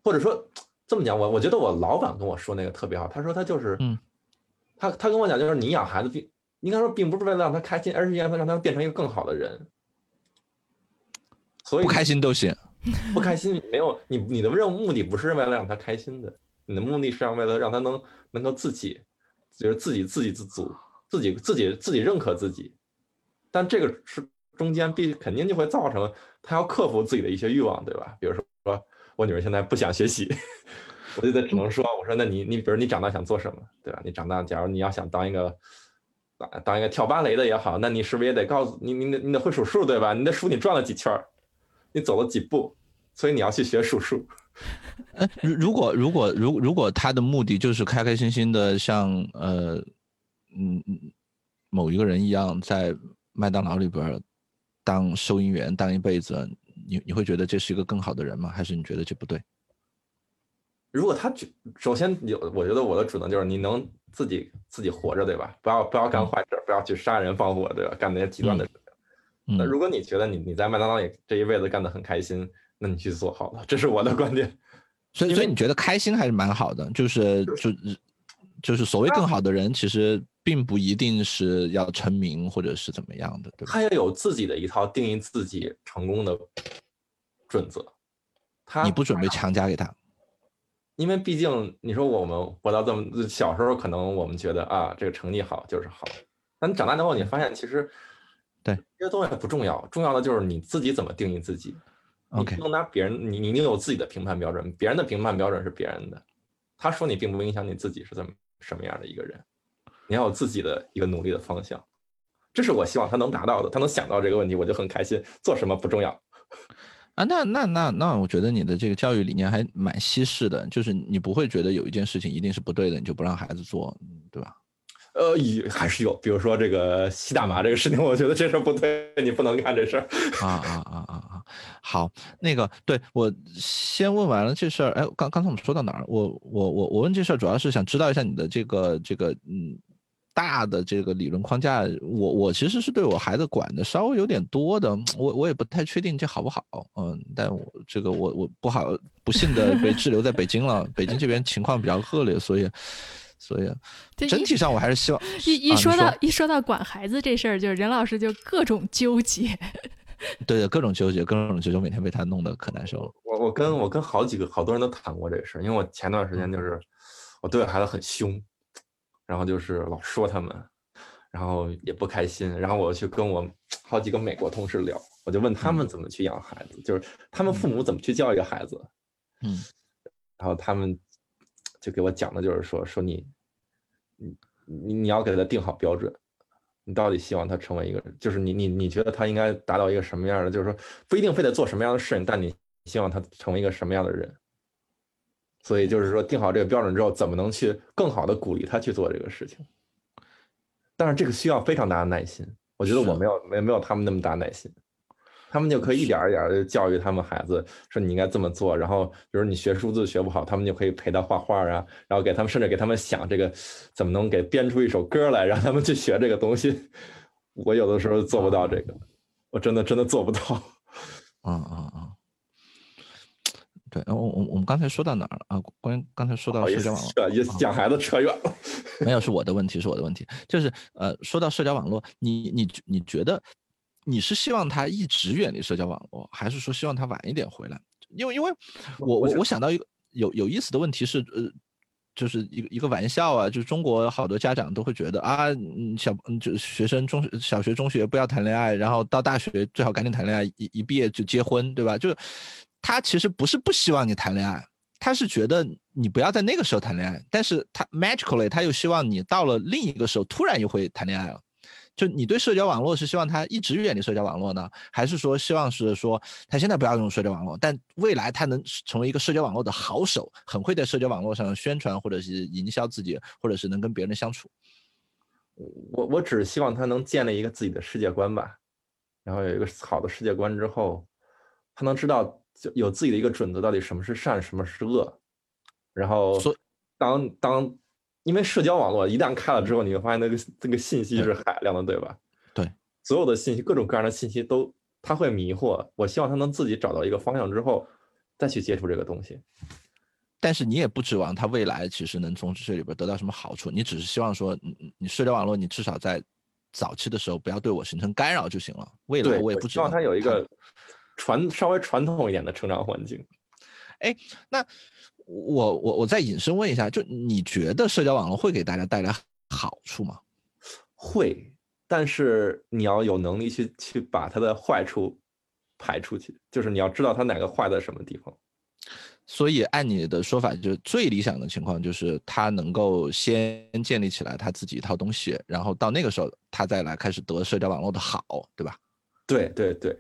或者说这么讲，我我觉得我老板跟我说那个特别好，他说他就是，嗯，他他跟我讲就是你养孩子并应该说并不是为了让他开心，而是让他让他变成一个更好的人。所以不开心都行。不开心没有你，你的任务目的不是为了让他开心的，你的目的是让为了让他能能够自己，就是自己自给自足，自己自己自己认可自己。但这个是中间必肯定就会造成他要克服自己的一些欲望，对吧？比如说我女儿现在不想学习，我就得只能说，我说那你你比如你长大想做什么，对吧？你长大假如你要想当一个当当一个跳芭蕾的也好，那你是不是也得告诉你你得你得会数数，对吧？你的数你转了几圈儿。你走了几步，所以你要去学数数。呃，如如果如果如如果他的目的就是开开心心的像呃嗯某一个人一样在麦当劳里边当收银员当一辈子，你你会觉得这是一个更好的人吗？还是你觉得这不对？如果他首先有，我觉得我的主张就是你能自己自己活着，对吧？不要不要干坏事，不要去杀人放火，对吧？干那些极端的事。那如果你觉得你你在麦当劳里这一辈子干得很开心，那你去做好了，这是我的观点。所以所以你觉得开心还是蛮好的，就是就就是所谓更好的人，其实并不一定是要成名或者是怎么样的，对吧？他要有自己的一套定义自己成功的准则。他你不准备强加给他，因为毕竟你说我们活到这么小时候，可能我们觉得啊这个成绩好就是好，但你长大之后你发现其实。对，这些东西不重要，重要的就是你自己怎么定义自己。你不能拿别人，你你你有自己的评判标准，别人的评判标准是别人的，他说你并不影响你自己是怎么什么样的一个人，你要有自己的一个努力的方向，这是我希望他能达到的，他能想到这个问题，我就很开心。做什么不重要啊，那那那那，我觉得你的这个教育理念还蛮西式的，就是你不会觉得有一件事情一定是不对的，你就不让孩子做，对吧？呃，也还是有，比如说这个吸大麻这个事情，我觉得这事儿不对，你不能干这事儿。啊啊啊啊啊！好，那个对我先问完了这事儿，哎，刚刚才我们说到哪儿？我我我我问这事儿主要是想知道一下你的这个这个嗯大的这个理论框架。我我其实是对我孩子管的稍微有点多的，我我也不太确定这好不好，嗯，但我这个我我不好不幸的 被滞留在北京了，北京这边情况比较恶劣，所以。所以整体上我还是希望 一一说到、啊、一说到管孩子这事儿，就是任老师就各种纠结，对的，各种纠结，各种纠结，每天被他弄得可难受了。我我跟我跟好几个好多人都谈过这个事儿，因为我前段时间就是我对我孩子很凶，然后就是老说他们，然后也不开心，然后我去跟我好几个美国同事聊，我就问他们怎么去养孩子，就是他们父母怎么去教育孩子，嗯，然后他们。就给我讲的就是说说你，你你你要给他定好标准，你到底希望他成为一个，就是你你你觉得他应该达到一个什么样的，就是说不一定非得做什么样的事情，但你希望他成为一个什么样的人。所以就是说定好这个标准之后，怎么能去更好的鼓励他去做这个事情？但是这个需要非常大的耐心，我觉得我没有没没有他们那么大耐心。他们就可以一点一点的教育他们孩子，说你应该这么做。然后，比如你学数字学不好，他们就可以陪他画画啊，然后给他们甚至给他们想这个怎么能给编出一首歌来，让他们去学这个东西。我有的时候做不到这个，我真的真的做不到。嗯嗯嗯，对，我我我们刚才说到哪儿了啊？关于刚才说到社交网络，也讲孩子扯远了。没有，是 我的问题，是我的问题。就是呃，说到社交网络，你你你觉得？你是希望他一直远离社交网络，还是说希望他晚一点回来？因为，因为我我我想到一个有有意思的问题是，呃，就是一个一个玩笑啊，就是中国好多家长都会觉得啊，小就学生中小学中学不要谈恋爱，然后到大学最好赶紧谈恋爱，一一毕业就结婚，对吧？就他其实不是不希望你谈恋爱，他是觉得你不要在那个时候谈恋爱，但是他 magically 他又希望你到了另一个时候突然又会谈恋爱了。就你对社交网络是希望他一直远离社交网络呢，还是说希望是说他现在不要用社交网络，但未来他能成为一个社交网络的好手，很会在社交网络上宣传或者是营销自己，或者是能跟别人相处。我我只希望他能建立一个自己的世界观吧，然后有一个好的世界观之后，他能知道就有自己的一个准则，到底什么是善，什么是恶，然后当当。因为社交网络一旦开了之后，你会发现那个这个信息是海量的，对吧？对，所有的信息，各种各样的信息都，他会迷惑。我希望他能自己找到一个方向之后，再去接触这个东西。但是你也不指望他未来其实能从这里边得到什么好处，你只是希望说，你你社交网络，你至少在早期的时候不要对我形成干扰就行了。未来我也不指望他有一个传稍微传统一点的成长环境。哎，那。我我我再引申问一下，就你觉得社交网络会给大家带来好处吗？会，但是你要有能力去去把它的坏处排出去，就是你要知道它哪个坏在什么地方。所以按你的说法，就是最理想的情况就是他能够先建立起来他自己一套东西，然后到那个时候他再来开始得社交网络的好，对吧？对对对，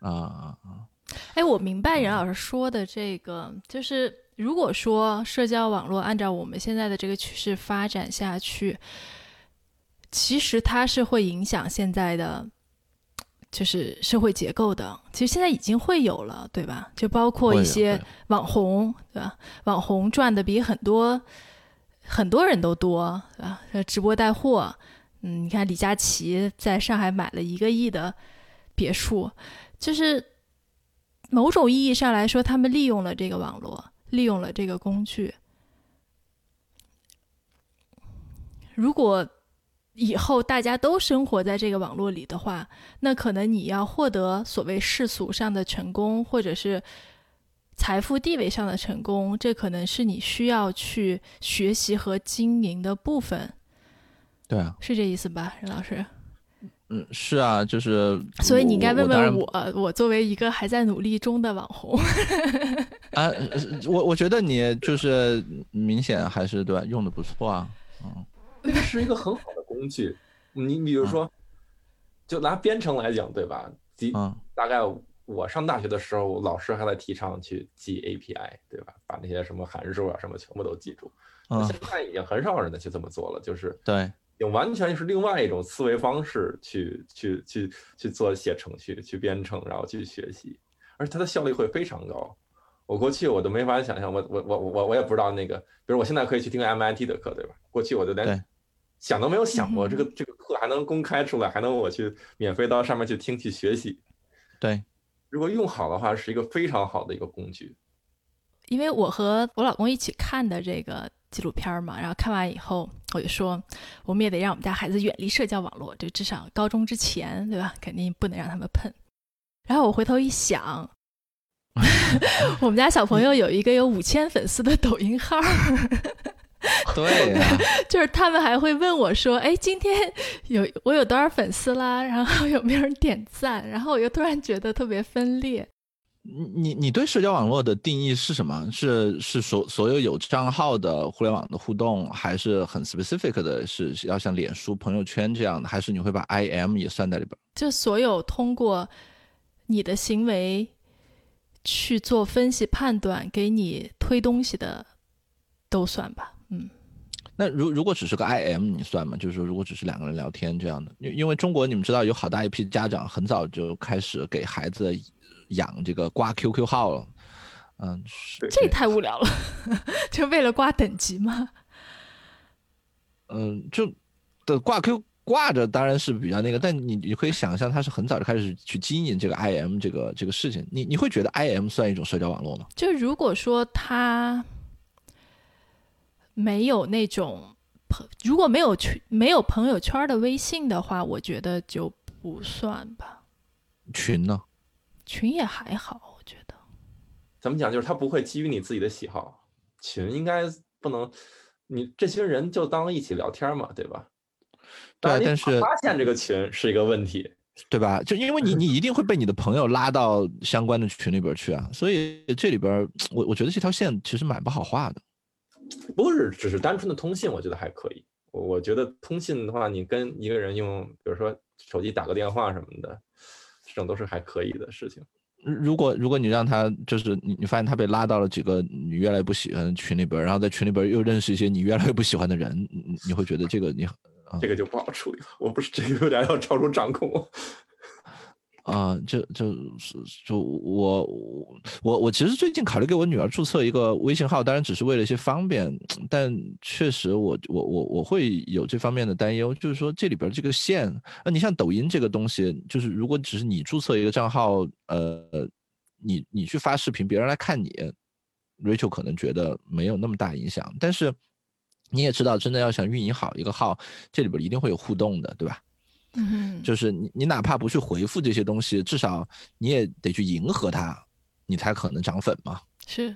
啊啊啊！哎，我明白任老师说的这个，就是。如果说社交网络按照我们现在的这个趋势发展下去，其实它是会影响现在的就是社会结构的。其实现在已经会有了，对吧？就包括一些网红，对吧？网红赚的比很多很多人都多，对吧？直播带货，嗯，你看李佳琦在上海买了一个亿的别墅，就是某种意义上来说，他们利用了这个网络。利用了这个工具。如果以后大家都生活在这个网络里的话，那可能你要获得所谓世俗上的成功，或者是财富地位上的成功，这可能是你需要去学习和经营的部分。对啊，是这意思吧，任老师？嗯，是啊，就是。所以你应该问问我，我作为一个还在努力中的网红。啊，我我觉得你就是明显还是对吧，用的不错啊。嗯，这是一个很好的工具。你比如说，就拿编程来讲，对吧？嗯，大概我上大学的时候，老师还在提倡去记 API，对吧？把那些什么函数啊什么全部都记住。嗯，现在已经很少人再去这么做了，就是对。用完全是另外一种思维方式去去去去做写程序、去编程，然后去学习，而且它的效率会非常高。我过去我都没法想象，我我我我我也不知道那个，比如我现在可以去听 MIT 的课，对吧？过去我就连想都没有想过，这个这个课还能公开出来，还能我去免费到上面去听去学习。对，如果用好的话，是一个非常好的一个工具。因为我和我老公一起看的这个。纪录片嘛，然后看完以后，我就说，我们也得让我们家孩子远离社交网络，就至少高中之前，对吧？肯定不能让他们碰。然后我回头一想，我们家小朋友有一个有五千粉丝的抖音号，对呀，就是他们还会问我说：“哎，今天有我有多少粉丝啦？然后有没有人点赞？”然后我又突然觉得特别分裂。你你你对社交网络的定义是什么？是是所所有有账号的互联网的互动，还是很 specific 的，是要像脸书朋友圈这样的，还是你会把 IM 也算在里边？就所有通过你的行为去做分析判断，给你推东西的都算吧。嗯，那如如果只是个 IM，你算吗？就是说，如果只是两个人聊天这样的，因因为中国你们知道有好大一批家长很早就开始给孩子。养这个挂 QQ 号了，嗯，这太无聊了，就为了挂等级吗？嗯，就的挂 Q 挂着当然是比较那个，但你你可以想象他是很早就开始去经营这个 IM 这个这个事情，你你会觉得 IM 算一种社交网络吗？就如果说他没有那种朋，如果没有群没有朋友圈的微信的话，我觉得就不算吧。群呢？群也还好，我觉得。怎么讲？就是他不会基于你自己的喜好。群应该不能，你这些人就当一起聊天嘛，对吧？对，但是发现这个群是一个问题，对吧？就因为你 你一定会被你的朋友拉到相关的群里边去啊，所以这里边我我觉得这条线其实蛮不好画的。不是只是单纯的通信，我觉得还可以。我我觉得通信的话，你跟一个人用，比如说手机打个电话什么的，这种都是还可以的事情。如果如果你让他就是你你发现他被拉到了几个你越来越不喜欢的群里边，然后在群里边又认识一些你越来越不喜欢的人，你你会觉得这个你这个就不好处理了。我不是这个有点要超出掌控。啊，就就是就我我我其实最近考虑给我女儿注册一个微信号，当然只是为了一些方便，但确实我我我我会有这方面的担忧，就是说这里边这个线，那你像抖音这个东西，就是如果只是你注册一个账号，呃，你你去发视频，别人来看你，Rachel 可能觉得没有那么大影响，但是你也知道，真的要想运营好一个号，这里边一定会有互动的，对吧？嗯，就是你，你哪怕不去回复这些东西，至少你也得去迎合他，你才可能涨粉嘛。是，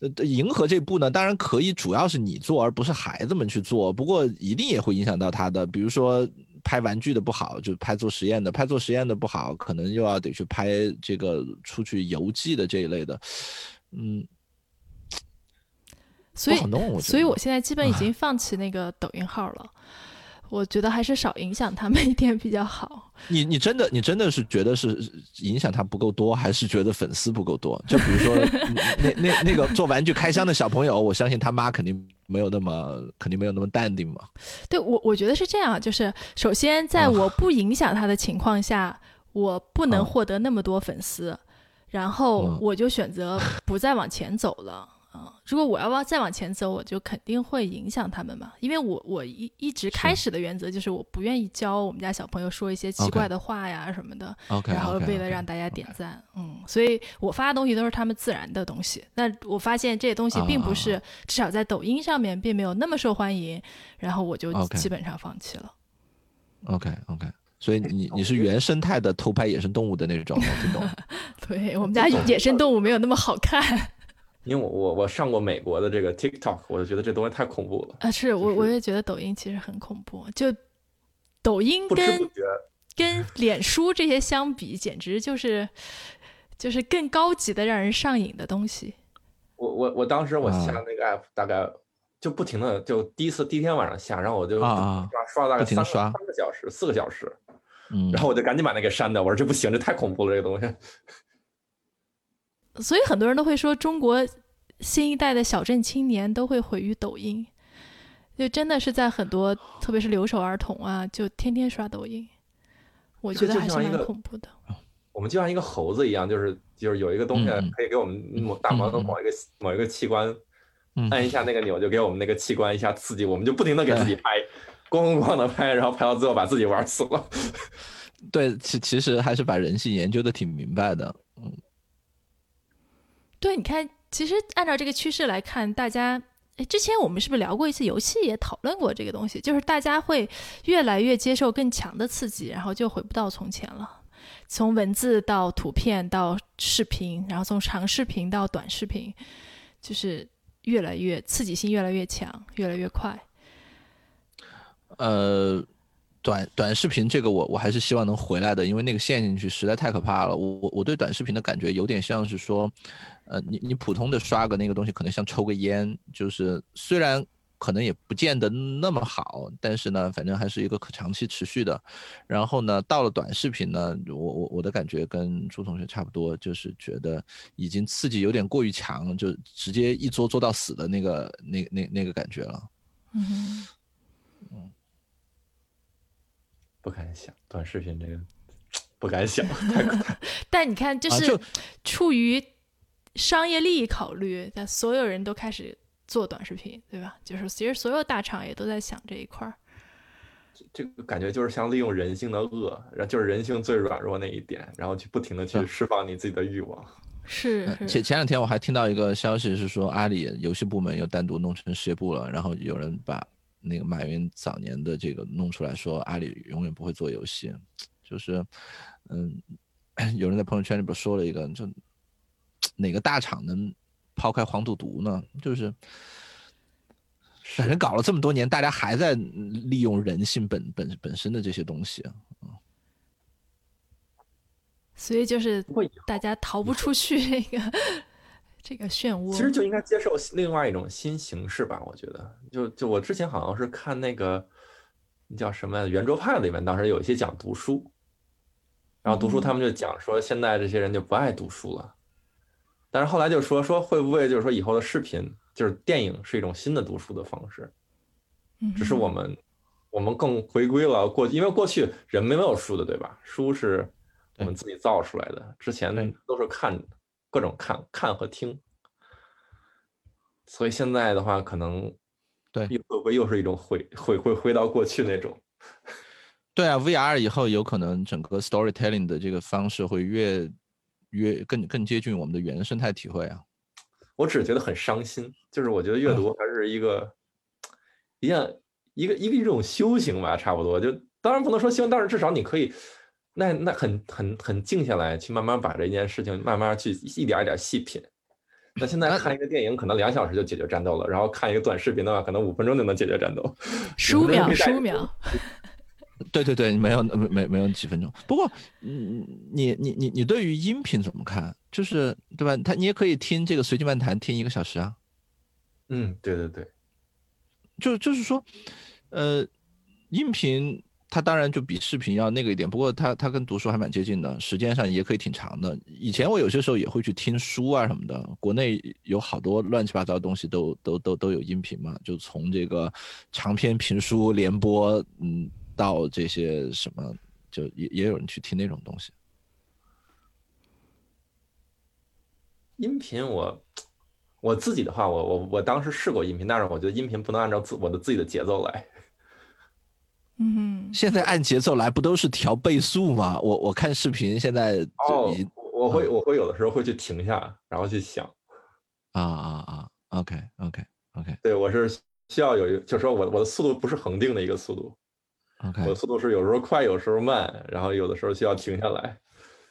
呃，迎合这步呢，当然可以，主要是你做，而不是孩子们去做。不过一定也会影响到他的，比如说拍玩具的不好，就拍做实验的；拍做实验的不好，可能又要得去拍这个出去游记的这一类的。嗯，所以，所以我现在基本已经放弃那个抖音号了。我觉得还是少影响他们一点比较好。你你真的你真的是觉得是影响他不够多，还是觉得粉丝不够多？就比如说那那那个做玩具开箱的小朋友，我相信他妈肯定没有那么肯定没有那么淡定嘛。对我我觉得是这样，就是首先在我不影响他的情况下，我不能获得那么多粉丝，然后我就选择不再往前走了。如果我要往再往前走，我就肯定会影响他们嘛，因为我我一一直开始的原则就是我不愿意教我们家小朋友说一些奇怪的话呀什么的，然后为了让大家点赞，嗯，所以我发的东西都是他们自然的东西。那我发现这些东西并不是，至少在抖音上面并没有那么受欢迎，然后我就基本上放弃了。OK OK，所以你你是原生态的偷拍野生动物的那种，听懂？对我们家野生动物没有那么好看。因为我我我上过美国的这个 TikTok，我就觉得这东西太恐怖了啊！是我我也觉得抖音其实很恐怖，就抖音跟跟脸书这些相比，简直就是就是更高级的让人上瘾的东西。我我我当时我下那个 app，大概就不停的就第一次第一天晚上下，然后我就刷刷了大概三三个小时四个小时，嗯，然后我就赶紧把那个删掉，我说这不行，这太恐怖了，这个东西。所以很多人都会说，中国新一代的小镇青年都会毁于抖音，就真的是在很多，特别是留守儿童啊，就天天刷抖音。我觉得还是蛮恐怖的。我们就像一个猴子一样，就是就是有一个东西可以给我们某大脑的某一个某一个器官按一下那个钮，就给我们那个器官一下刺激，我们就不停的给自己拍，咣咣咣的拍，然后拍到最后把自己玩死了。对，其其实还是把人性研究的挺明白的，嗯。对，你看，其实按照这个趋势来看，大家，哎，之前我们是不是聊过一次游戏，也讨论过这个东西，就是大家会越来越接受更强的刺激，然后就回不到从前了。从文字到图片到视频，然后从长视频到短视频，就是越来越刺激性越来越强，越来越快。呃。短短视频这个我我还是希望能回来的，因为那个陷进去实在太可怕了。我我我对短视频的感觉有点像是说，呃，你你普通的刷个那个东西，可能像抽个烟，就是虽然可能也不见得那么好，但是呢，反正还是一个可长期持续的。然后呢，到了短视频呢，我我我的感觉跟朱同学差不多，就是觉得已经刺激有点过于强，就直接一做做到死的那个那那那个感觉了。嗯嗯。不敢想短视频这个，不敢想。但你看，就是处于商业利益考虑，但所有人都开始做短视频，对吧？就是其实所有大厂也都在想这一块儿。这个感觉就是像利用人性的恶，然后就是人性最软弱那一点，然后去不停的去释放你自己的欲望。是。前前两天我还听到一个消息，是说阿里游戏部门又单独弄成事业部了，然后有人把。那个马云早年的这个弄出来说，阿里永远不会做游戏，就是，嗯，有人在朋友圈里边说了一个，就哪个大厂能抛开黄赌毒呢？就是反正搞了这么多年，大家还在利用人性本本本身的这些东西，嗯，所以就是大家逃不出去这个 这个漩涡。其实就应该接受另外一种新形式吧，我觉得。就就我之前好像是看那个叫什么圆桌派里面，当时有一些讲读书，然后读书他们就讲说，现在这些人就不爱读书了。但是后来就说说会不会就是说以后的视频就是电影是一种新的读书的方式，只是我们我们更回归了过，因为过去人没有书的对吧？书是我们自己造出来的，之前都是看各种看看和听，所以现在的话可能对会不会又是一种回回回回到过去那种？对啊，VR 以后有可能整个 storytelling 的这个方式会越。越更更接近我们的原生态体会啊！我只是觉得很伤心，就是我觉得阅读还是一个一样一个一个一种修行吧，差不多。就当然不能说修行，但是至少你可以那那很很很静下来，去慢慢把这件事情慢慢去一点一点细品。那现在看一个电影可能两小时就解决战斗了，然后看一个短视频的话，可能五分钟就能解决战斗，十五秒十五秒。对对对，没有没没没有几分钟。不过，嗯，你你你你对于音频怎么看？就是对吧？他你也可以听这个随机漫谈，听一个小时啊。嗯，对对对，就就是说，呃，音频它当然就比视频要那个一点，不过它它跟读书还蛮接近的，时间上也可以挺长的。以前我有些时候也会去听书啊什么的，国内有好多乱七八糟的东西都都都都有音频嘛，就从这个长篇评书联播，嗯。到这些什么，就也也有人去听那种东西。音频，我我自己的话，我我我当时试过音频，但是我觉得音频不能按照自我的自己的节奏来。嗯，现在按节奏来，不都是调倍速吗？我我看视频现在哦，我会我会有的时候会去停下，然后去想。啊啊啊！OK OK OK，对我是需要有一，就是说我我的速度不是恒定的一个速度。我速度是有时候快，有时候慢，然后有的时候需要停下来。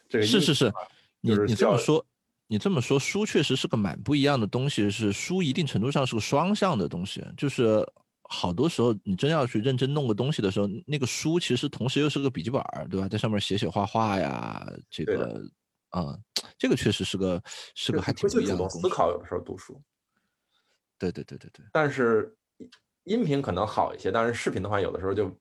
这个是是是，你你这么说，你这么说，书确实是个蛮不一样的东西。是书一定程度上是个双向的东西，就是好多时候你真要去认真弄个东西的时候，那个书其实同时又是个笔记本，对吧？在上面写写画画呀，这个啊，这个确实是个是个还挺不一样的。思考有的时候读书，对对对对对。但是音频可能好一些，但是视频的话，有的时候就。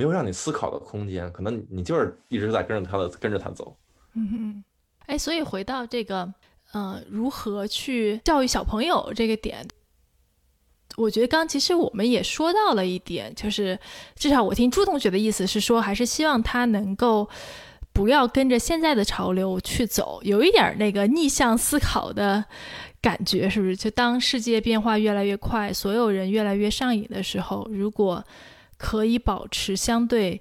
没有让你思考的空间，可能你就是一直在跟着他的，跟着他走。嗯哼，哎，所以回到这个，呃，如何去教育小朋友这个点，我觉得刚其实我们也说到了一点，就是至少我听朱同学的意思是说，还是希望他能够不要跟着现在的潮流去走，有一点那个逆向思考的感觉，是不是？就当世界变化越来越快，所有人越来越上瘾的时候，如果可以保持相对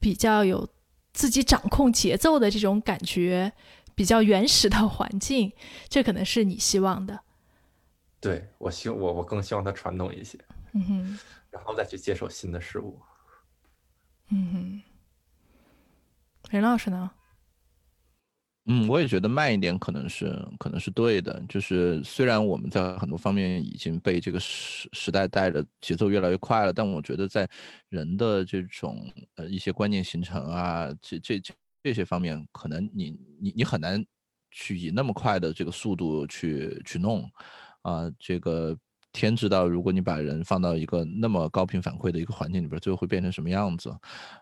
比较有自己掌控节奏的这种感觉，比较原始的环境，这可能是你希望的。对我希我我更希望它传统一些，嗯哼，然后再去接受新的事物。嗯哼，任老师呢？嗯，我也觉得慢一点可能是可能是对的。就是虽然我们在很多方面已经被这个时时代带着节奏越来越快了，但我觉得在人的这种呃一些观念形成啊，这这这些方面，可能你你你很难去以那么快的这个速度去去弄啊，这个。天知道，如果你把人放到一个那么高频反馈的一个环境里边，最后会变成什么样子，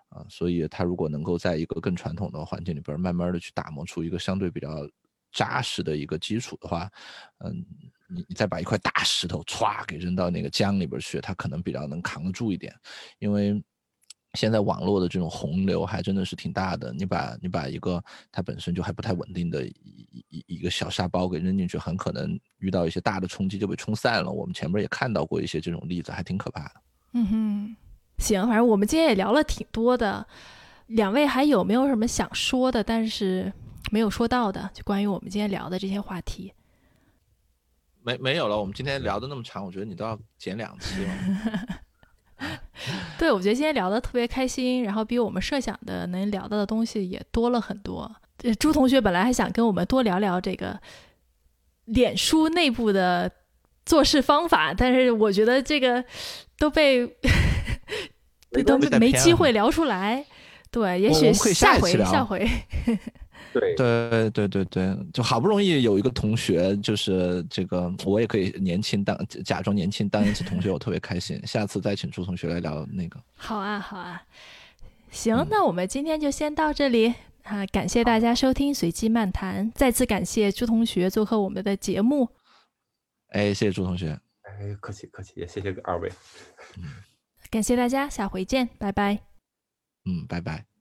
啊，所以他如果能够在一个更传统的环境里边，慢慢的去打磨出一个相对比较扎实的一个基础的话，嗯，你你再把一块大石头歘给扔到那个江里边去，他可能比较能扛得住一点，因为。现在网络的这种洪流还真的是挺大的，你把你把一个它本身就还不太稳定的一一一个小沙包给扔进去，很可能遇到一些大的冲击就被冲散了。我们前面也看到过一些这种例子，还挺可怕的。嗯哼，行，反正我们今天也聊了挺多的，两位还有没有什么想说的，但是没有说到的，就关于我们今天聊的这些话题？没没有了，我们今天聊的那么长，我觉得你都要剪两期了。对，我觉得今天聊的特别开心，然后比我们设想的能聊到的东西也多了很多。朱同学本来还想跟我们多聊聊这个脸书内部的做事方法，但是我觉得这个都被都没机会聊出来。对，也许下回下回。对对对对对，就好不容易有一个同学，就是这个，我也可以年轻当假装年轻当一次同学，我特别开心。下次再请朱同学来聊那个。好啊，好啊，行，那我们今天就先到这里啊！感谢大家收听《随机漫谈》，再次感谢朱同学做客我们的节目。哎，谢谢朱同学。哎，客气客气，也谢谢二位。感谢大家，下回见，拜拜。嗯，拜拜。